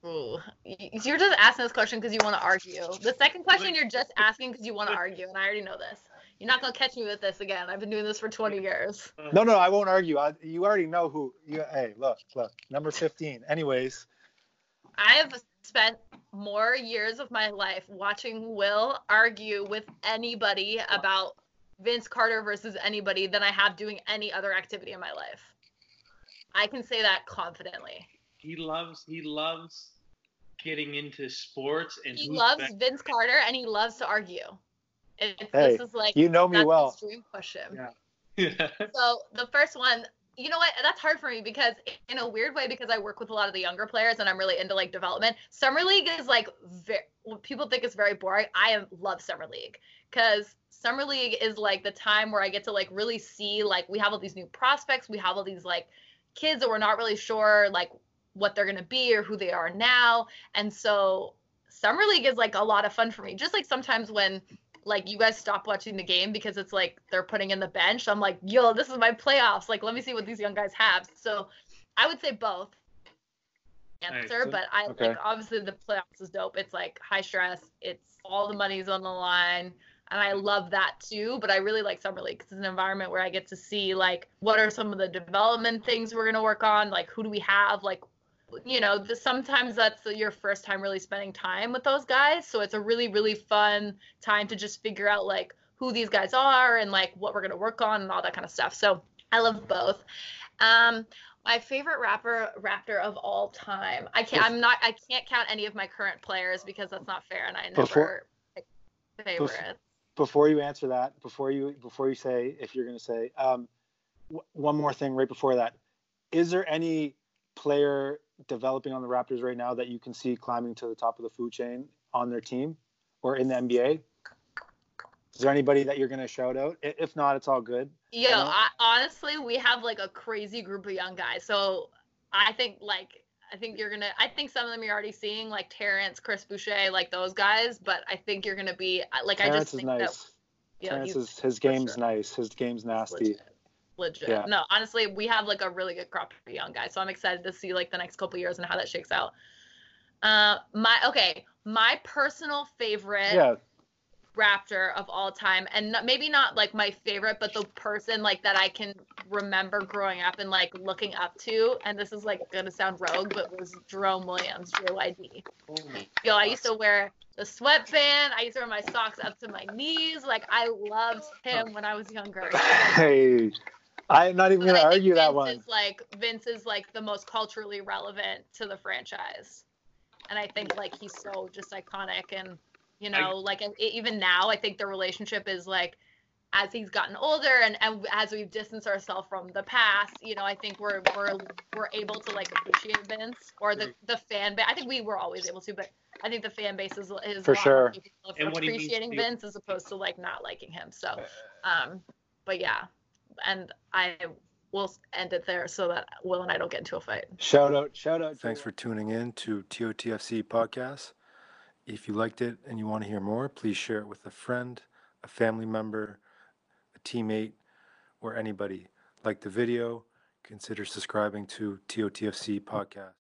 Speaker 3: Ooh. You're just asking this question because you want to argue. The second question you're just asking because you want to argue, and I already know this. You're not gonna catch me with this again. I've been doing this for 20 years.
Speaker 1: No, no, I won't argue. I, you already know who. You, hey, look, look, number fifteen. Anyways,
Speaker 3: I have spent more years of my life watching Will argue with anybody about Vince Carter versus anybody than I have doing any other activity in my life. I can say that confidently.
Speaker 2: He loves he loves getting into sports and
Speaker 3: He loves
Speaker 2: better.
Speaker 3: Vince Carter and he loves to argue. It's,
Speaker 1: Hey,
Speaker 3: this is like
Speaker 1: you know me well.
Speaker 3: dream push him.
Speaker 2: Yeah.
Speaker 3: So the first one, you know what? That's hard for me because in a weird way, because I work with a lot of the younger players and I'm really into like development. Summer league is like very, people think is very boring. I am, love summer league because summer league is like the time where I get to like really see like we have all these new prospects, we have all these like kids that we're not really sure like what they're gonna be or who they are now, and so summer league is like a lot of fun for me. Just like sometimes when like you guys stop watching the game because it's like they're putting in the bench. I'm like, yo, this is my playoffs. Like, let me see what these young guys have. So I would say both answer,
Speaker 2: Nice.
Speaker 3: but I
Speaker 1: Okay.
Speaker 3: like obviously the playoffs is dope. It's like high stress. It's all the money's on the line. And I love that too, but I really like summer league because it's an environment where I get to see like what are some of the development things we're gonna work on, like who do we have, like you know, the, sometimes that's your first time really spending time with those guys. So it's a really, really fun time to just figure out like who these guys are and like what we're going to work on and all that kind of stuff. So I love both. Um, my favorite rapper raptor of all time. I can't. I'm not. I can't count any of my current players because that's not fair, and I never
Speaker 1: Before-
Speaker 3: pick favorites.
Speaker 1: before you answer that, before you before you say if you're going to say um, w- one more thing right before that, is there any player developing on the Raptors right now that you can see climbing to the top of the food chain on their team or in the NBA? Is there anybody that you're going to shout out? If not, it's all good.
Speaker 3: Yo,
Speaker 1: know?
Speaker 3: I, honestly, we have like a crazy group of young guys. So I think like I think you're gonna. I think some of them you're already seeing, like Terence, Chris Boucher, like those guys. But I think you're gonna be like I
Speaker 1: Terence
Speaker 3: just
Speaker 1: is
Speaker 3: think
Speaker 1: nice.
Speaker 3: that yeah,
Speaker 1: Terence
Speaker 3: he's
Speaker 1: is his game's
Speaker 3: sure.
Speaker 1: nice. His game's nasty.
Speaker 3: Legit.
Speaker 1: Yeah.
Speaker 3: No, honestly, we have like a really good crop of young guys. So I'm excited to see like the next couple years and how that shakes out. Uh, my okay, my personal favorite
Speaker 1: Yeah,
Speaker 3: raptor of all time and not, maybe not like my favorite but the person like that i can remember growing up and like looking up to and this is like gonna sound rogue but was jerome williams JYD. yo i used to wear the sweatband i used to wear my socks up to my knees like i loved him when i was younger
Speaker 1: hey, I'm not even going to
Speaker 3: I think
Speaker 1: argue that
Speaker 3: Vince
Speaker 1: one.
Speaker 3: Is like Vince is like the most culturally relevant to the franchise, and I think like he's so just iconic, and you know, like and even now, I think the relationship is like as he's gotten older and, and as we've distanced ourselves from the past, you know, I think we're we're we're able to like appreciate Vince or the the fan base. I think we were always able to, but I think the fan base is is
Speaker 4: For
Speaker 3: a lot more
Speaker 4: sure.
Speaker 3: capable of
Speaker 2: And what he means
Speaker 3: appreciating Vince as opposed to like not liking him. So, um, but yeah, and I will end it there so that Will and I don't get into a fight.
Speaker 4: Shout out, shout out.
Speaker 1: Thanks for tuning in to TOTFC podcast. If you liked it and you want to hear more, please share it with a friend, a family member, a teammate, or anybody. Like the video, consider subscribing to TOTFC podcast.